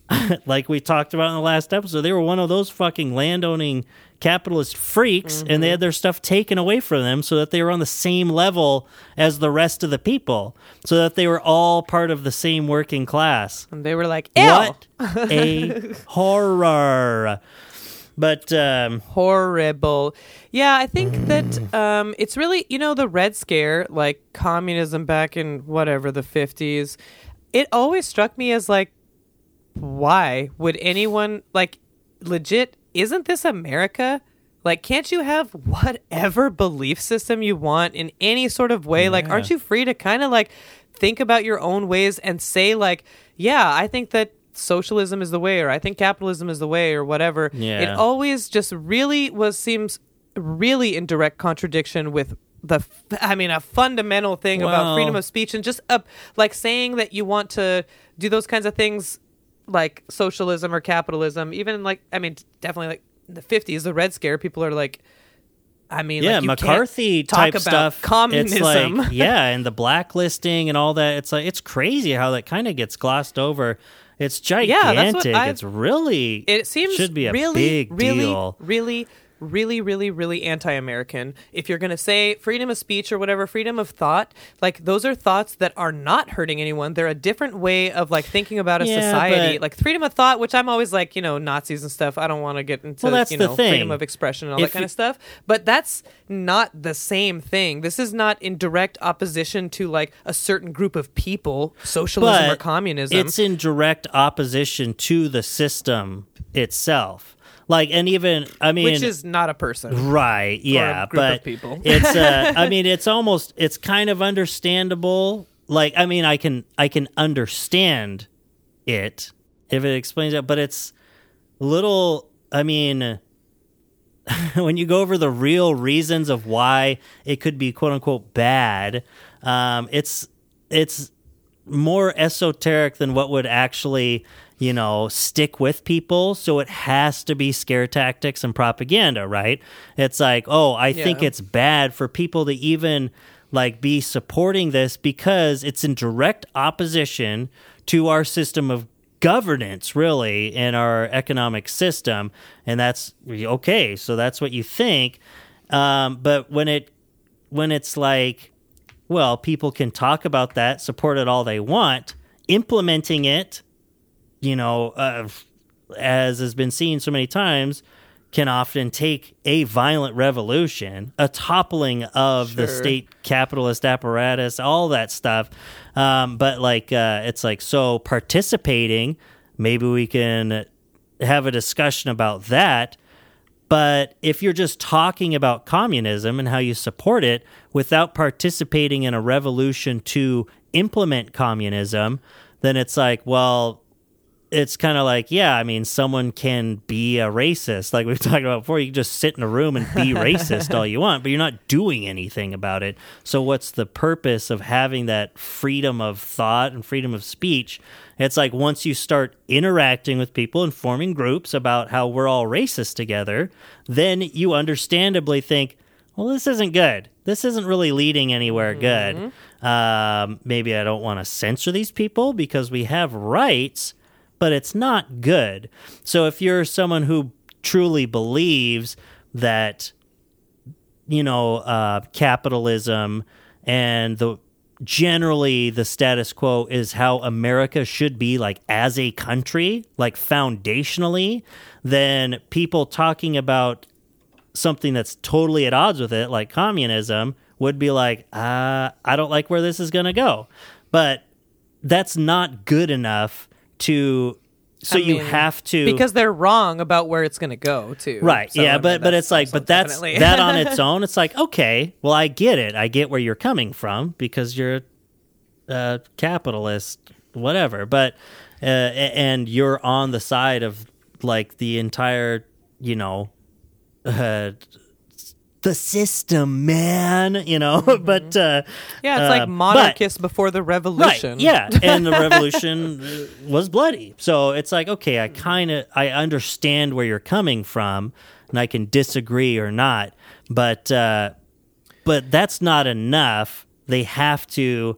[SPEAKER 1] <laughs> like we talked about in the last episode, they were one of those fucking landowning capitalist freaks, and they mm-hmm. had their stuff taken away from them so that they were on the same level as the rest of the people, so that they were all part of the same working class.
[SPEAKER 2] And they were like, Ew.
[SPEAKER 1] What a <laughs> horror! But um,
[SPEAKER 2] horrible. Yeah, I think that um, it's really, you know, the Red Scare, like communism back in whatever, the 50s, it always struck me as like, why would anyone, like, legit, isn't this America? Like, can't you have whatever belief system you want in any sort of way? Like, aren't you free to kind of like think about your own ways and say, like, yeah, I think that socialism is the way, or I think capitalism is the way, or whatever. It always just really was seems really in direct contradiction with the f- I mean a fundamental thing about freedom of speech and just uh, like saying that you want to do those kinds of things like socialism or capitalism even like I mean definitely like in the 50s the red scare people are like I mean
[SPEAKER 1] yeah,
[SPEAKER 2] like,
[SPEAKER 1] McCarthy
[SPEAKER 2] talk
[SPEAKER 1] type
[SPEAKER 2] about
[SPEAKER 1] stuff.
[SPEAKER 2] communism
[SPEAKER 1] It's like <laughs> yeah, and the blacklisting and all that. It's like it's crazy how that kind of gets glossed over. It's
[SPEAKER 2] Yeah, that's what
[SPEAKER 1] gigantic. It's really
[SPEAKER 2] it seems
[SPEAKER 1] should be a
[SPEAKER 2] really,
[SPEAKER 1] big
[SPEAKER 2] really,
[SPEAKER 1] deal.
[SPEAKER 2] really, really, really, really anti-American. If you're gonna say freedom of speech or whatever, freedom of thought, like those are thoughts that are not hurting anyone. They're a different way of like thinking about a
[SPEAKER 1] Yeah,
[SPEAKER 2] society.
[SPEAKER 1] but-
[SPEAKER 2] Like freedom of thought, which I'm always like, you know, Nazis and stuff. I don't want to get into
[SPEAKER 1] Well, that's
[SPEAKER 2] you know freedom of expression and all
[SPEAKER 1] If
[SPEAKER 2] that kind
[SPEAKER 1] you-
[SPEAKER 2] of stuff. But that's not the same thing. This is not in direct opposition to like a certain group of people, socialism or communism.
[SPEAKER 1] It's in direct opposition to the system itself. Like, and even I mean,
[SPEAKER 2] which is not a person.
[SPEAKER 1] right, yeah,
[SPEAKER 2] group of
[SPEAKER 1] but
[SPEAKER 2] people. <laughs>
[SPEAKER 1] it's uh, I <laughs> mean, it's almost it's kind of understandable. Like, I mean, I can I can understand it if it explains it, but it's little. I mean. <laughs> when you go over the real reasons of why it could be quote unquote bad, um, it's it's more esoteric than what would actually you know stick with people. So it has to be scare tactics and propaganda right? It's like oh i think it's bad for people to even like be supporting this because it's in direct opposition to our system of governance really in our economic system. And that's okay so that's what you think. Um, but when it when it's like well people can talk about that support it all they want implementing it you know uh, as has been seen so many times can often take a violent revolution, a toppling of the state capitalist apparatus, all that stuff. Um, but like, uh, it's like, so participating, maybe we can have a discussion about that. But if you're just talking about communism and how you support it without participating in a revolution to implement communism, then it's like, well, it's kind of like, yeah, I mean, someone can be a racist. Like we've <laughs> talked about before, you can just sit in a room and be <laughs> racist all you want, but you're not doing anything about it. So, what's the purpose of having that freedom of thought and freedom of speech? It's like once you start interacting with people and forming groups about how we're all racist together, then you understandably think, well, this isn't good. This isn't really leading anywhere good. Um, maybe I don't want to censor these people because we have rights, but it's not good. So if you're someone who truly believes that, you know, uh, capitalism and the generally the status quo is how America should be like as a country, like foundationally, then people talking about something that's totally at odds with it, like communism, would be like, uh, I don't like where this is going to go. But that's not good enough to. So
[SPEAKER 2] I
[SPEAKER 1] you
[SPEAKER 2] mean,
[SPEAKER 1] have to
[SPEAKER 2] because they're wrong about where it's going to go too.
[SPEAKER 1] Right.
[SPEAKER 2] So, I
[SPEAKER 1] yeah,
[SPEAKER 2] mean,
[SPEAKER 1] but but it's like but that's that on <laughs> its own. It's like okay, well I get it. I get where you're coming from because you're a capitalist, whatever. But uh, and you're on the side of like the entire, you know, uh, the system, man. You know, <laughs> but uh,
[SPEAKER 2] yeah, it's
[SPEAKER 1] uh,
[SPEAKER 2] like monarchists before the revolution.
[SPEAKER 1] Right. Yeah, <laughs> and the revolution uh, was bloody. So it's like, okay, I kind of I understand where you're coming from, and I can disagree or not, but uh, but that's not enough. They have to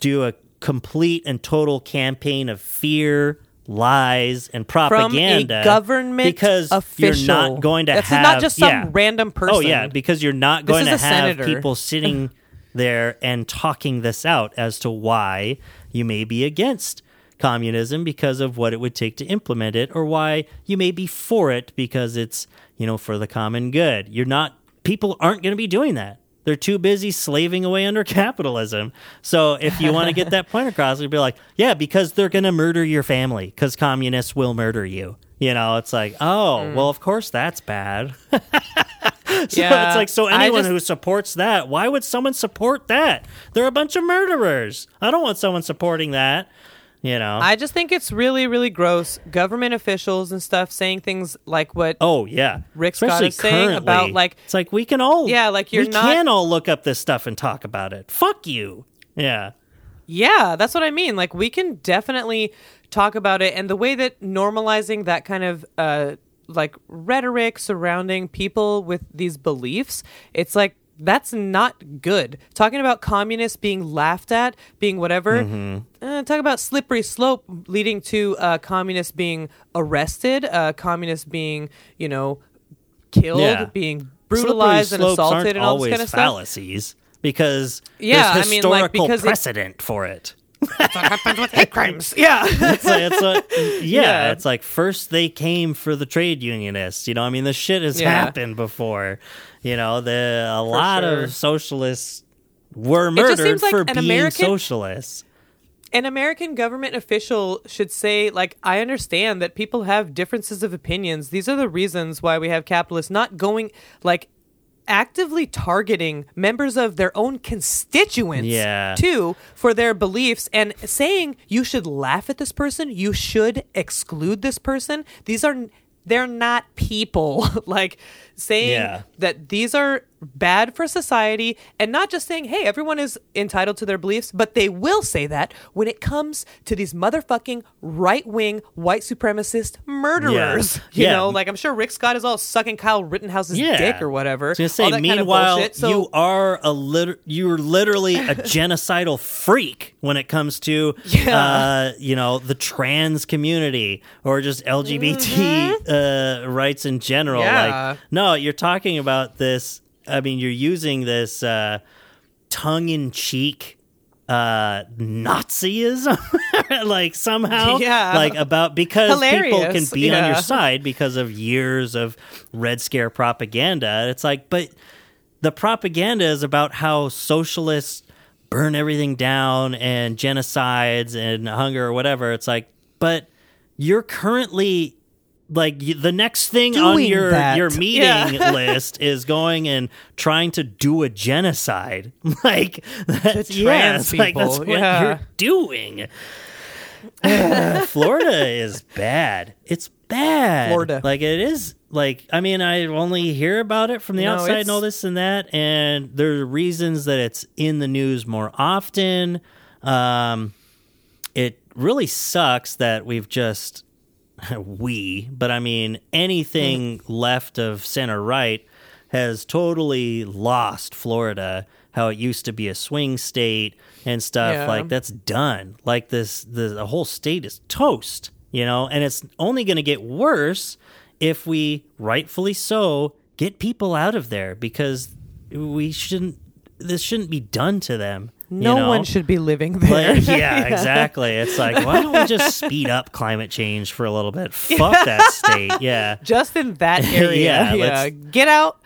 [SPEAKER 1] do a complete and total campaign of fear, lies, and propaganda
[SPEAKER 2] From a government
[SPEAKER 1] because
[SPEAKER 2] official.
[SPEAKER 1] you're not going to
[SPEAKER 2] That's
[SPEAKER 1] have
[SPEAKER 2] not just some
[SPEAKER 1] yeah.
[SPEAKER 2] random person.
[SPEAKER 1] Oh yeah, because you're not going to have
[SPEAKER 2] senator.
[SPEAKER 1] people <laughs> sitting there and talking this out as to why you may be against communism because of what it would take to implement it or why you may be for it because it's, you know, for the common good. You're not people aren't going to be doing that. They're too busy slaving away under capitalism. So if you want to get that point across, you'd be like, yeah, because they're going to murder your family because communists will murder you. You know, it's like, oh, mm. well, of course that's bad. <laughs> so
[SPEAKER 2] Yeah,
[SPEAKER 1] it's like, so anyone
[SPEAKER 2] just-
[SPEAKER 1] who supports that, why would someone support that? They're a bunch of murderers. I don't want someone supporting that. You know?
[SPEAKER 2] I just think it's really, really gross. Government officials and stuff saying things like what
[SPEAKER 1] oh yeah,
[SPEAKER 2] Rick Scott
[SPEAKER 1] Especially
[SPEAKER 2] is saying
[SPEAKER 1] currently.
[SPEAKER 2] about like
[SPEAKER 1] it's like we can all
[SPEAKER 2] Yeah, like, you're
[SPEAKER 1] we
[SPEAKER 2] not-
[SPEAKER 1] can all look up this stuff and talk about it. Fuck you. Yeah.
[SPEAKER 2] Yeah, that's what I mean. Like we can definitely talk about it and the way that normalizing that kind of uh like rhetoric surrounding people with these beliefs, it's like that's not good. Talking about communists being laughed at, being whatever. Uh, talk about slippery slope leading to uh, communists being arrested, uh, communists being, you know, killed,
[SPEAKER 1] Yeah.
[SPEAKER 2] being brutalized and assaulted and all this kind of stuff.
[SPEAKER 1] fallacies because
[SPEAKER 2] Yeah,
[SPEAKER 1] there's
[SPEAKER 2] I mean, like,
[SPEAKER 1] historical
[SPEAKER 2] because it-
[SPEAKER 1] precedent for it.
[SPEAKER 2] crimes. <laughs> Yeah. <laughs>
[SPEAKER 1] It's like, it's like yeah,
[SPEAKER 2] Yeah.
[SPEAKER 1] it's like first they came for the trade unionists. You know, I mean, the shit has
[SPEAKER 2] Yeah.
[SPEAKER 1] happened before. You know, the a lot
[SPEAKER 2] sure.
[SPEAKER 1] of socialists were murdered
[SPEAKER 2] like
[SPEAKER 1] for
[SPEAKER 2] an
[SPEAKER 1] being
[SPEAKER 2] American-
[SPEAKER 1] socialists.
[SPEAKER 2] an American government official should say, like, I understand that people have differences of opinions. These are the reasons why we have capitalists not going, like, actively targeting members of their own constituents,
[SPEAKER 1] Yeah.
[SPEAKER 2] too, for their beliefs and saying you should laugh at this person, you should exclude this person. These are. They're not people. <laughs> like saying
[SPEAKER 1] Yeah.
[SPEAKER 2] that these are bad for society and not just saying, hey, everyone is entitled to their beliefs, but they will say that when it comes to these motherfucking right wing white supremacist murderers. Yeah. You
[SPEAKER 1] Yeah.
[SPEAKER 2] know, like I'm sure Rick Scott is all sucking Kyle Rittenhouse's
[SPEAKER 1] Yeah.
[SPEAKER 2] dick or whatever.
[SPEAKER 1] Gonna say,
[SPEAKER 2] that kind of
[SPEAKER 1] meanwhile.
[SPEAKER 2] So,
[SPEAKER 1] you are a lit- you're literally a <laughs> genocidal freak when it comes to, uh, you know, the trans community or just LGBT uh, rights in general.
[SPEAKER 2] Mm-hmm. Yeah.
[SPEAKER 1] Like, no, you're talking about this. I mean, you're using this uh, tongue in cheek uh nazism <laughs> like somehow <laughs>
[SPEAKER 2] Yeah.
[SPEAKER 1] like about because people can
[SPEAKER 2] Hilarious,
[SPEAKER 1] be on your side because of years of red scare propaganda it's like but the propaganda is about how socialists burn everything down and genocides and hunger or whatever. It's like, but you're currently like the next thing on your
[SPEAKER 2] that.
[SPEAKER 1] your meeting
[SPEAKER 2] Yeah. <laughs>
[SPEAKER 1] list is going and trying to do a genocide. <laughs> Like that's
[SPEAKER 2] trans
[SPEAKER 1] it's like that's what
[SPEAKER 2] yeah.
[SPEAKER 1] you're doing. <laughs> <sighs> Florida is bad. It's bad.
[SPEAKER 2] Florida.
[SPEAKER 1] Like it is like I mean, I only hear about it from the
[SPEAKER 2] No,
[SPEAKER 1] outside and all this and that, and there are reasons that it's in the news more often. Um it really sucks that we've just <laughs> we, but I mean anything left of center right has totally lost Florida. How it used to be a swing state and stuff
[SPEAKER 2] Yeah.
[SPEAKER 1] like that's done. Like this, the, the whole state is toast, you know, and it's only going to get worse if we, rightfully so, get people out of there because we shouldn't. This shouldn't be done to them.
[SPEAKER 2] No
[SPEAKER 1] know?
[SPEAKER 2] one should be living there.
[SPEAKER 1] Like, yeah, <laughs> exactly. It's like, why don't we just <laughs> speed up climate change for a little bit? Fuck that state. Yeah. <laughs>
[SPEAKER 2] Just in that area.
[SPEAKER 1] Yeah,
[SPEAKER 2] yeah. Get out,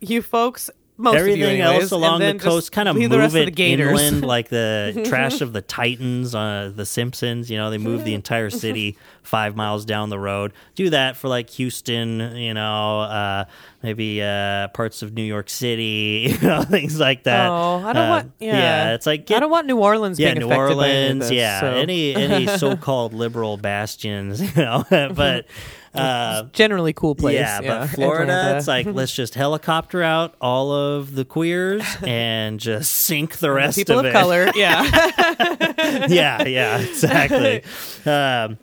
[SPEAKER 2] you folks. Most
[SPEAKER 1] Everything
[SPEAKER 2] of you anyways,
[SPEAKER 1] else along the coast kind of move
[SPEAKER 2] the rest
[SPEAKER 1] it
[SPEAKER 2] of the gators.
[SPEAKER 1] inland, like the <laughs> trash of the Titans, uh, the Simpsons. You know, they move the entire city five miles down the road. Do that for like Houston. You know, uh, maybe uh, parts of New York City. <laughs> You know, things like that.
[SPEAKER 2] Oh, I don't
[SPEAKER 1] Uh,
[SPEAKER 2] want. Yeah.
[SPEAKER 1] it's like
[SPEAKER 2] I don't want New Orleans
[SPEAKER 1] yeah,
[SPEAKER 2] being
[SPEAKER 1] New
[SPEAKER 2] affected by any of
[SPEAKER 1] Orleans,
[SPEAKER 2] this,
[SPEAKER 1] yeah,
[SPEAKER 2] so.
[SPEAKER 1] any any <laughs> so-called liberal bastions, you know. but uh,
[SPEAKER 2] generally cool place.
[SPEAKER 1] yeah, but <laughs> Florida,
[SPEAKER 2] Atlanta.
[SPEAKER 1] it's like let's just helicopter out all of the queers <laughs> and just sink the rest
[SPEAKER 2] people
[SPEAKER 1] of
[SPEAKER 2] of
[SPEAKER 1] it.
[SPEAKER 2] color. <laughs> Yeah.
[SPEAKER 1] yeah, yeah, exactly. um,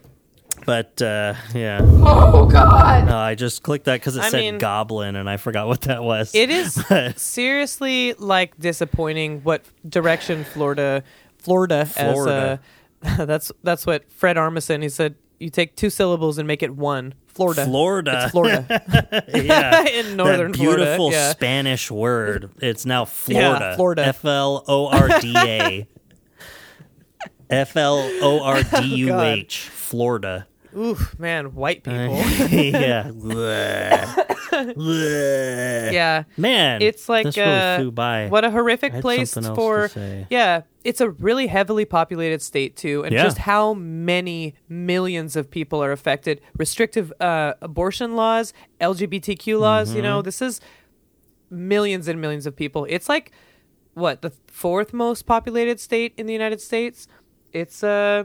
[SPEAKER 1] but uh, yeah,
[SPEAKER 8] Oh God.
[SPEAKER 1] no, I just clicked that because it
[SPEAKER 2] I
[SPEAKER 1] said
[SPEAKER 2] mean-
[SPEAKER 1] goblin, and I forgot what that was.
[SPEAKER 2] It is seriously like disappointing what direction Florida, Florida,
[SPEAKER 1] Florida.
[SPEAKER 2] as uh, that's that's what Fred Armisen he said. You take two syllables and make it one. Florida.
[SPEAKER 1] Florida.
[SPEAKER 2] It's Florida. <laughs> <laughs>
[SPEAKER 1] yeah,
[SPEAKER 2] in northern
[SPEAKER 1] that beautiful
[SPEAKER 2] Florida. Yeah.
[SPEAKER 1] Spanish word. It's now Florida.
[SPEAKER 2] Florida.
[SPEAKER 1] F L O R D A. <laughs> F L O R D U H. Oh, Florida.
[SPEAKER 2] Oof, man, white people. <laughs>
[SPEAKER 1] yeah. Bleh. <laughs> Bleh.
[SPEAKER 2] yeah.
[SPEAKER 1] Man,
[SPEAKER 2] It's like
[SPEAKER 1] this really
[SPEAKER 2] uh,
[SPEAKER 1] flew by.
[SPEAKER 2] what a horrific place for yeah it's a really heavily populated state too and
[SPEAKER 1] Yeah.
[SPEAKER 2] just how many millions of people are affected restrictive uh, abortion laws lgbtq laws you
[SPEAKER 1] Mm-hmm.
[SPEAKER 2] know this is millions and millions of people it's like what the fourth most populated state in the united states it's uh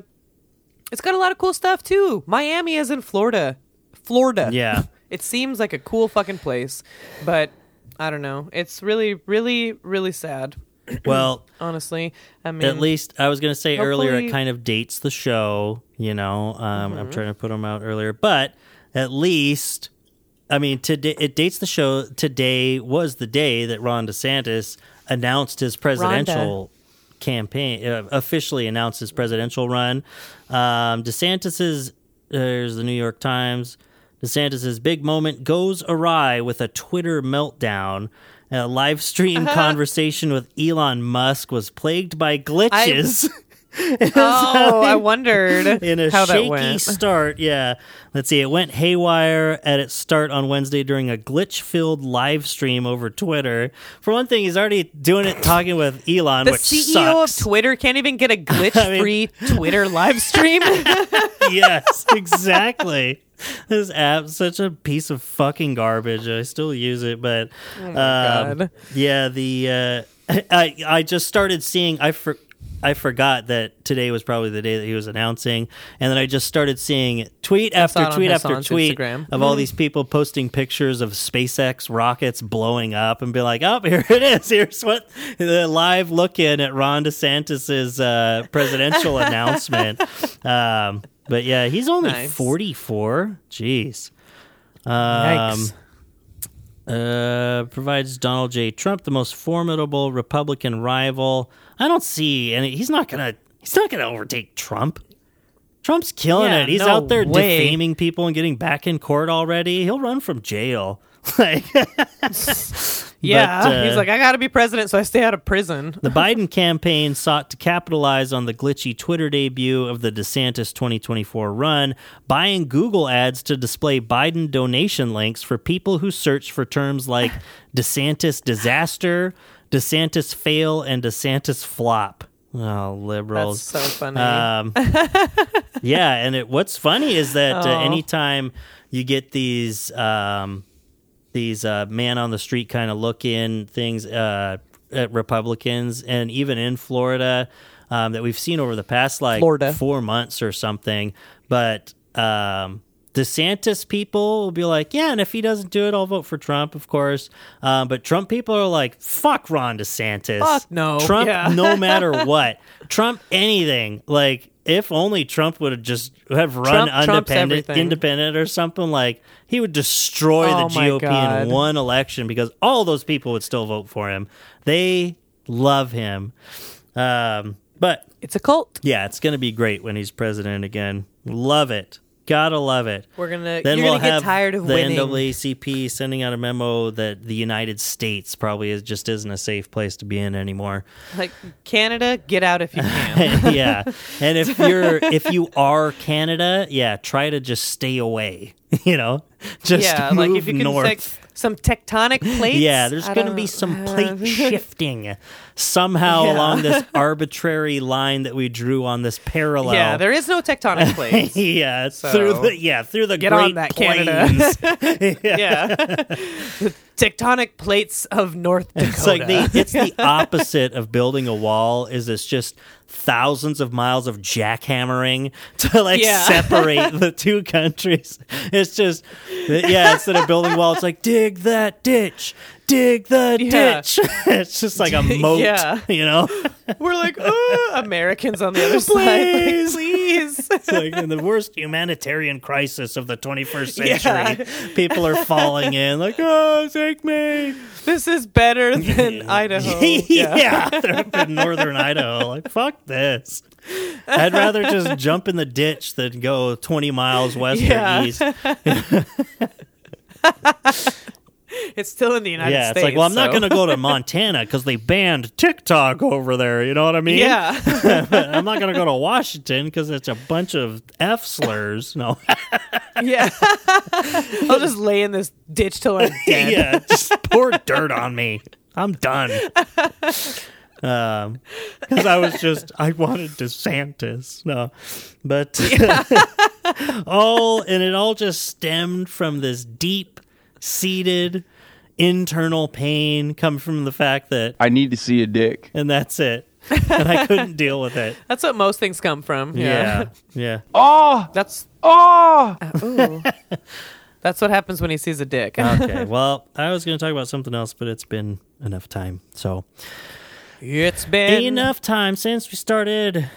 [SPEAKER 2] it's got a lot of cool stuff too miami is in florida florida
[SPEAKER 1] Yeah. <laughs>
[SPEAKER 2] it seems like a cool fucking place, but I don't know. It's really, really, really sad. <clears throat>
[SPEAKER 1] Well,
[SPEAKER 2] Honestly, I mean,
[SPEAKER 1] at least I was going to say earlier, it kind of dates the show. You know, um,
[SPEAKER 2] Mm-hmm.
[SPEAKER 1] I'm trying to put them out earlier, but at least, I mean, today it dates the show. Today was the day that Ron DeSantis announced his presidential campaign, uh, officially announced his presidential run. Um, DeSantis's there's the New York Times. DeSantis's big moment goes awry with a Twitter meltdown. A live stream conversation with Elon Musk was plagued by glitches. <laughs> <laughs>
[SPEAKER 2] oh, I wondered
[SPEAKER 1] in a shaky start. Yeah, let's see. It went haywire at its start on Wednesday during a glitch-filled live stream over Twitter. For one thing, he's already doing it talking with Elon,
[SPEAKER 2] The
[SPEAKER 1] which
[SPEAKER 2] CEO
[SPEAKER 1] sucks.
[SPEAKER 2] of Twitter can't even get a <laughs> glitch-free Twitter live stream. <laughs>
[SPEAKER 1] yes, exactly. This app's such a piece of fucking garbage. I still use it, but um,
[SPEAKER 2] Oh God.
[SPEAKER 1] yeah, the uh, I I just started seeing. I for, I forgot that today was probably the day that he was announcing, and then I just started seeing tweet after
[SPEAKER 2] saw it on
[SPEAKER 1] tweet after tweet
[SPEAKER 2] Instagram.
[SPEAKER 1] of all these people posting pictures of SpaceX rockets blowing up, and be like, "Oh, <laughs> here it is. Here's what the live look in at Ron DeSantis's uh, presidential <laughs> announcement." Um, but yeah, he's only
[SPEAKER 2] Nice.
[SPEAKER 1] 44. Jeez. Um,
[SPEAKER 2] Yikes.
[SPEAKER 1] uh, provides Donald J. Trump the most formidable Republican rival. I don't see any. He's not gonna. He's not gonna overtake Trump. Trump's killing
[SPEAKER 2] Yeah,
[SPEAKER 1] it. He's
[SPEAKER 2] no
[SPEAKER 1] out there
[SPEAKER 2] way.
[SPEAKER 1] defaming people and getting back in court already. He'll run from jail. <laughs> Like, <laughs>
[SPEAKER 2] yeah,
[SPEAKER 1] But, uh,
[SPEAKER 2] he's like, I got to be president, so I stay out of prison. <laughs>
[SPEAKER 1] The Biden campaign sought to capitalize on the glitchy Twitter debut of the DeSantis 2024 run, buying Google ads to display Biden donation links for people who search for terms like DeSantis disaster, DeSantis fail, and DeSantis flop. Oh, liberals.
[SPEAKER 2] That's so funny.
[SPEAKER 1] Um, <laughs> yeah, and it, what's funny is that uh,
[SPEAKER 2] Oh.
[SPEAKER 1] anytime you get these um, these uh, man on the street kind of look in things uh, at Republicans, and even in Florida, um, that we've seen over the past like
[SPEAKER 2] Florida.
[SPEAKER 1] four months or something. But um, DeSantis people will be like, yeah, and if he doesn't do it, I'll vote for Trump, of course. Um, but Trump people are like, fuck Ron DeSantis.
[SPEAKER 2] Fuck no.
[SPEAKER 1] Trump,
[SPEAKER 2] Yeah.
[SPEAKER 1] no <laughs> matter what. Trump, anything. Like, if only Trump would have just have run
[SPEAKER 2] Trump
[SPEAKER 1] independent, independent or something like he would destroy
[SPEAKER 2] Oh
[SPEAKER 1] the GOP
[SPEAKER 2] God.
[SPEAKER 1] in one election because all those people would still vote for him. They love him. Um, but
[SPEAKER 2] It's a cult.
[SPEAKER 1] yeah, it's going to be great when he's president again. Love it. Gotta love it.
[SPEAKER 2] We're gonna.
[SPEAKER 1] Then
[SPEAKER 2] you're
[SPEAKER 1] we'll
[SPEAKER 2] gonna get tired of
[SPEAKER 1] the
[SPEAKER 2] winning.
[SPEAKER 1] NAACP sending out a memo that the United States probably is, just isn't a safe place to be in anymore.
[SPEAKER 2] Like Canada, get out if you <laughs> can.
[SPEAKER 1] yeah, and if <laughs> you're if you are Canada, yeah, try to just stay away. <laughs> You know, just
[SPEAKER 2] yeah, like if you can
[SPEAKER 1] north.
[SPEAKER 2] like some tectonic <laughs> plates.
[SPEAKER 1] Yeah, there's going to be some plate <laughs> shifting somehow
[SPEAKER 2] Yeah.
[SPEAKER 1] along this <laughs> arbitrary line that we drew on this parallel.
[SPEAKER 2] Yeah, there is no tectonic plates.
[SPEAKER 1] yeah,
[SPEAKER 2] So-
[SPEAKER 1] through the yeah through the
[SPEAKER 2] Get
[SPEAKER 1] Great
[SPEAKER 2] on that, Canada.
[SPEAKER 1] Plains.
[SPEAKER 2] yeah, the tectonic plates of North Dakota.
[SPEAKER 1] It's like the it's the opposite of building a wall. Is it's just thousands of miles of jackhammering to like
[SPEAKER 2] Yeah. <laughs>
[SPEAKER 1] separate the two countries. It's just yeah. Instead of building walls, it's like dig that ditch, dig the
[SPEAKER 2] Yeah.
[SPEAKER 1] ditch. <laughs> it's just like a <laughs> moat.
[SPEAKER 2] Yeah.
[SPEAKER 1] you know. <laughs>
[SPEAKER 2] We're like, oh, Americans on the other side. Like, please.
[SPEAKER 1] It's like in the worst humanitarian crisis of the 21st
[SPEAKER 2] Yeah.
[SPEAKER 1] century, people are falling in like, oh, take me.
[SPEAKER 2] this is better than Idaho.
[SPEAKER 1] yeah, in northern Idaho. Like, fuck this. I'd rather just jump in the ditch than go 20 miles west
[SPEAKER 2] Yeah.
[SPEAKER 1] or east. <laughs>
[SPEAKER 2] It's still in the United
[SPEAKER 1] yeah,
[SPEAKER 2] States.
[SPEAKER 1] it's like, well, I'm not going to go to <laughs> Montana because they banned TikTok over there. You know what I mean?
[SPEAKER 2] Yeah. <laughs>
[SPEAKER 1] I'm not going to go to Washington because it's a bunch of F slurs. No.
[SPEAKER 2] yeah. I'll just lay in this ditch till I'm dead.
[SPEAKER 1] yeah, just pour dirt on me. I'm done. Um, because I was just I wanted DeSantis. No, but all and it all just stemmed from this deep seated internal pain come from the fact that
[SPEAKER 5] I need to see a dick.
[SPEAKER 1] and that's it. And I couldn't <laughs> deal with it.
[SPEAKER 2] That's what most things come from.
[SPEAKER 1] Yeah.
[SPEAKER 2] Yeah. <laughs>
[SPEAKER 1] Yeah.
[SPEAKER 5] Oh,
[SPEAKER 2] That's
[SPEAKER 5] oh.
[SPEAKER 2] ooh. <laughs> That's what happens when he sees a dick.
[SPEAKER 1] Okay. Well, I was going to talk about something else, but it's been enough time. So,
[SPEAKER 2] it's been
[SPEAKER 1] enough time since we started.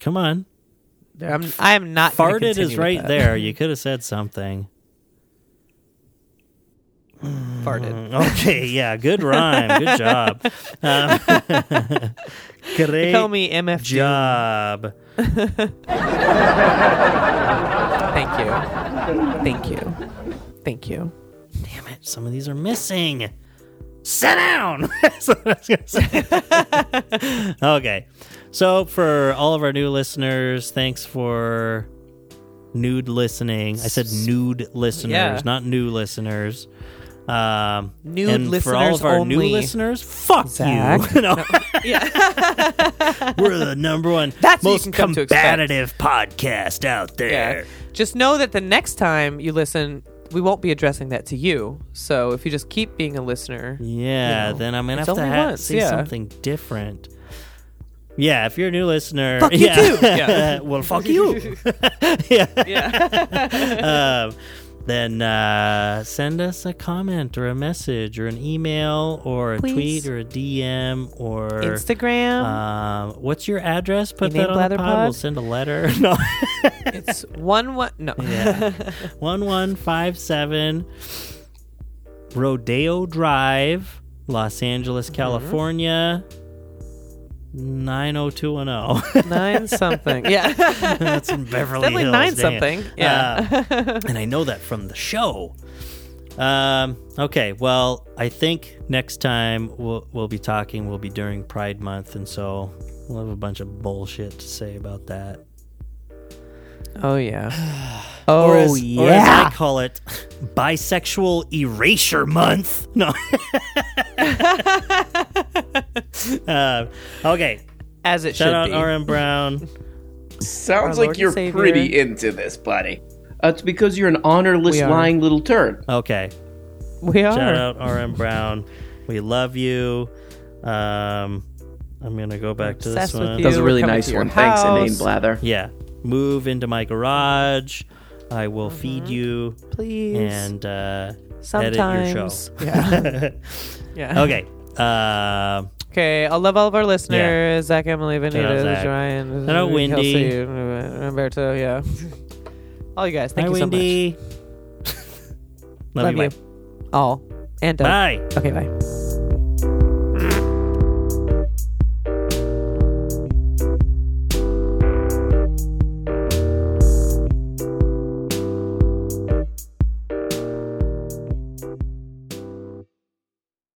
[SPEAKER 1] Come on.
[SPEAKER 2] I'm, I am not. gonna
[SPEAKER 1] farted is right
[SPEAKER 2] that.
[SPEAKER 1] there. You could have said something.
[SPEAKER 2] Farted.
[SPEAKER 1] Okay, yeah, good rhyme. Good job. <laughs> Um, <laughs> great
[SPEAKER 2] call me MF.
[SPEAKER 1] job.
[SPEAKER 2] Thank you. Thank you. Thank you.
[SPEAKER 1] Damn it, some of these are missing. Sit down. <laughs> That's what I was gonna say. okay, so for all of our new listeners, thanks for nude listening. I said nude listeners,
[SPEAKER 2] Yeah.
[SPEAKER 1] not new listeners. Um,
[SPEAKER 2] Nude
[SPEAKER 1] and for all of our new listeners, fuck
[SPEAKER 2] Zach.
[SPEAKER 1] you. <laughs> No. <laughs>
[SPEAKER 2] Yeah. <laughs>
[SPEAKER 1] We're the number one,
[SPEAKER 2] That's
[SPEAKER 1] most
[SPEAKER 2] can come to expect.
[SPEAKER 1] combative podcast out there.
[SPEAKER 2] yeah. Just know that the next time you listen, we won't be addressing that to you. So if you just keep being a listener,
[SPEAKER 1] Yeah,
[SPEAKER 2] You know,
[SPEAKER 1] then I'm gonna have to
[SPEAKER 2] only
[SPEAKER 1] ha-
[SPEAKER 2] once,
[SPEAKER 1] say
[SPEAKER 2] yeah.
[SPEAKER 1] something different. Yeah, if you're a new listener,
[SPEAKER 2] Fuck you
[SPEAKER 1] yeah.
[SPEAKER 2] too. Yeah.
[SPEAKER 1] well, fuck you. yeah.
[SPEAKER 2] yeah.
[SPEAKER 1] um, then uh, send us a comment or a message or an email or a
[SPEAKER 2] Please.
[SPEAKER 1] tweet or a DM or
[SPEAKER 2] Instagram.
[SPEAKER 1] Um, what's your address? Put
[SPEAKER 2] You
[SPEAKER 1] that
[SPEAKER 2] name
[SPEAKER 1] on the pod.
[SPEAKER 2] Blatherpod?
[SPEAKER 1] We'll send a letter. <laughs> No.
[SPEAKER 2] it's one one. No. <laughs>
[SPEAKER 1] Yeah. 1157 Rodeo Drive, Los Angeles, California. 90210.
[SPEAKER 2] nine <laughs> something. Yeah.
[SPEAKER 1] That's in Beverly
[SPEAKER 2] Definitely
[SPEAKER 1] Hills.
[SPEAKER 2] nine
[SPEAKER 1] it.
[SPEAKER 2] something. Yeah.
[SPEAKER 1] Uh, and I know that from the show. Um, okay, well, I think next time we'll we'll be talking we'll be during Pride Month, and so we'll have a bunch of bullshit to say about that.
[SPEAKER 2] Oh yeah. <sighs> Oh
[SPEAKER 1] or as, or as
[SPEAKER 2] yeah.
[SPEAKER 1] I call it, bisexual erasure month. <laughs> No. <laughs> uh, okay.
[SPEAKER 2] As it
[SPEAKER 1] Shout
[SPEAKER 2] should
[SPEAKER 1] out
[SPEAKER 2] be.
[SPEAKER 1] RM Brown.
[SPEAKER 4] Sounds
[SPEAKER 2] Our
[SPEAKER 4] like
[SPEAKER 2] Lord
[SPEAKER 4] you're
[SPEAKER 2] Savior.
[SPEAKER 4] pretty into this, buddy. That's because you're an honorless, lying little turd.
[SPEAKER 1] Okay.
[SPEAKER 2] We are.
[SPEAKER 1] Shout out RM Brown. We love you. Um, I'm gonna go back to this
[SPEAKER 2] Obsessed with
[SPEAKER 1] one.
[SPEAKER 2] you.
[SPEAKER 4] That was a really
[SPEAKER 2] coming
[SPEAKER 4] nice
[SPEAKER 2] to your
[SPEAKER 4] one. Thanks, inane
[SPEAKER 2] house.
[SPEAKER 4] blather.
[SPEAKER 1] Yeah, move into my garage. I will feed you
[SPEAKER 2] Please.
[SPEAKER 1] and uh,
[SPEAKER 2] Sometimes.
[SPEAKER 1] edit your show.
[SPEAKER 2] Yeah. <laughs> yeah.
[SPEAKER 1] okay. Um
[SPEAKER 2] Okay. I love all of our listeners. Zach, Emily,
[SPEAKER 1] Shout out
[SPEAKER 2] Vanita,
[SPEAKER 1] Zach.
[SPEAKER 2] Ryan,
[SPEAKER 1] out Wendy.
[SPEAKER 2] Kelsey, uh, Umberto. Yeah. <laughs> all you guys. Thank
[SPEAKER 1] hi,
[SPEAKER 2] you so much. <laughs>
[SPEAKER 1] Love,
[SPEAKER 2] Love
[SPEAKER 1] you.
[SPEAKER 2] you. All. And Doug.
[SPEAKER 1] Bye.
[SPEAKER 2] Okay. Bye.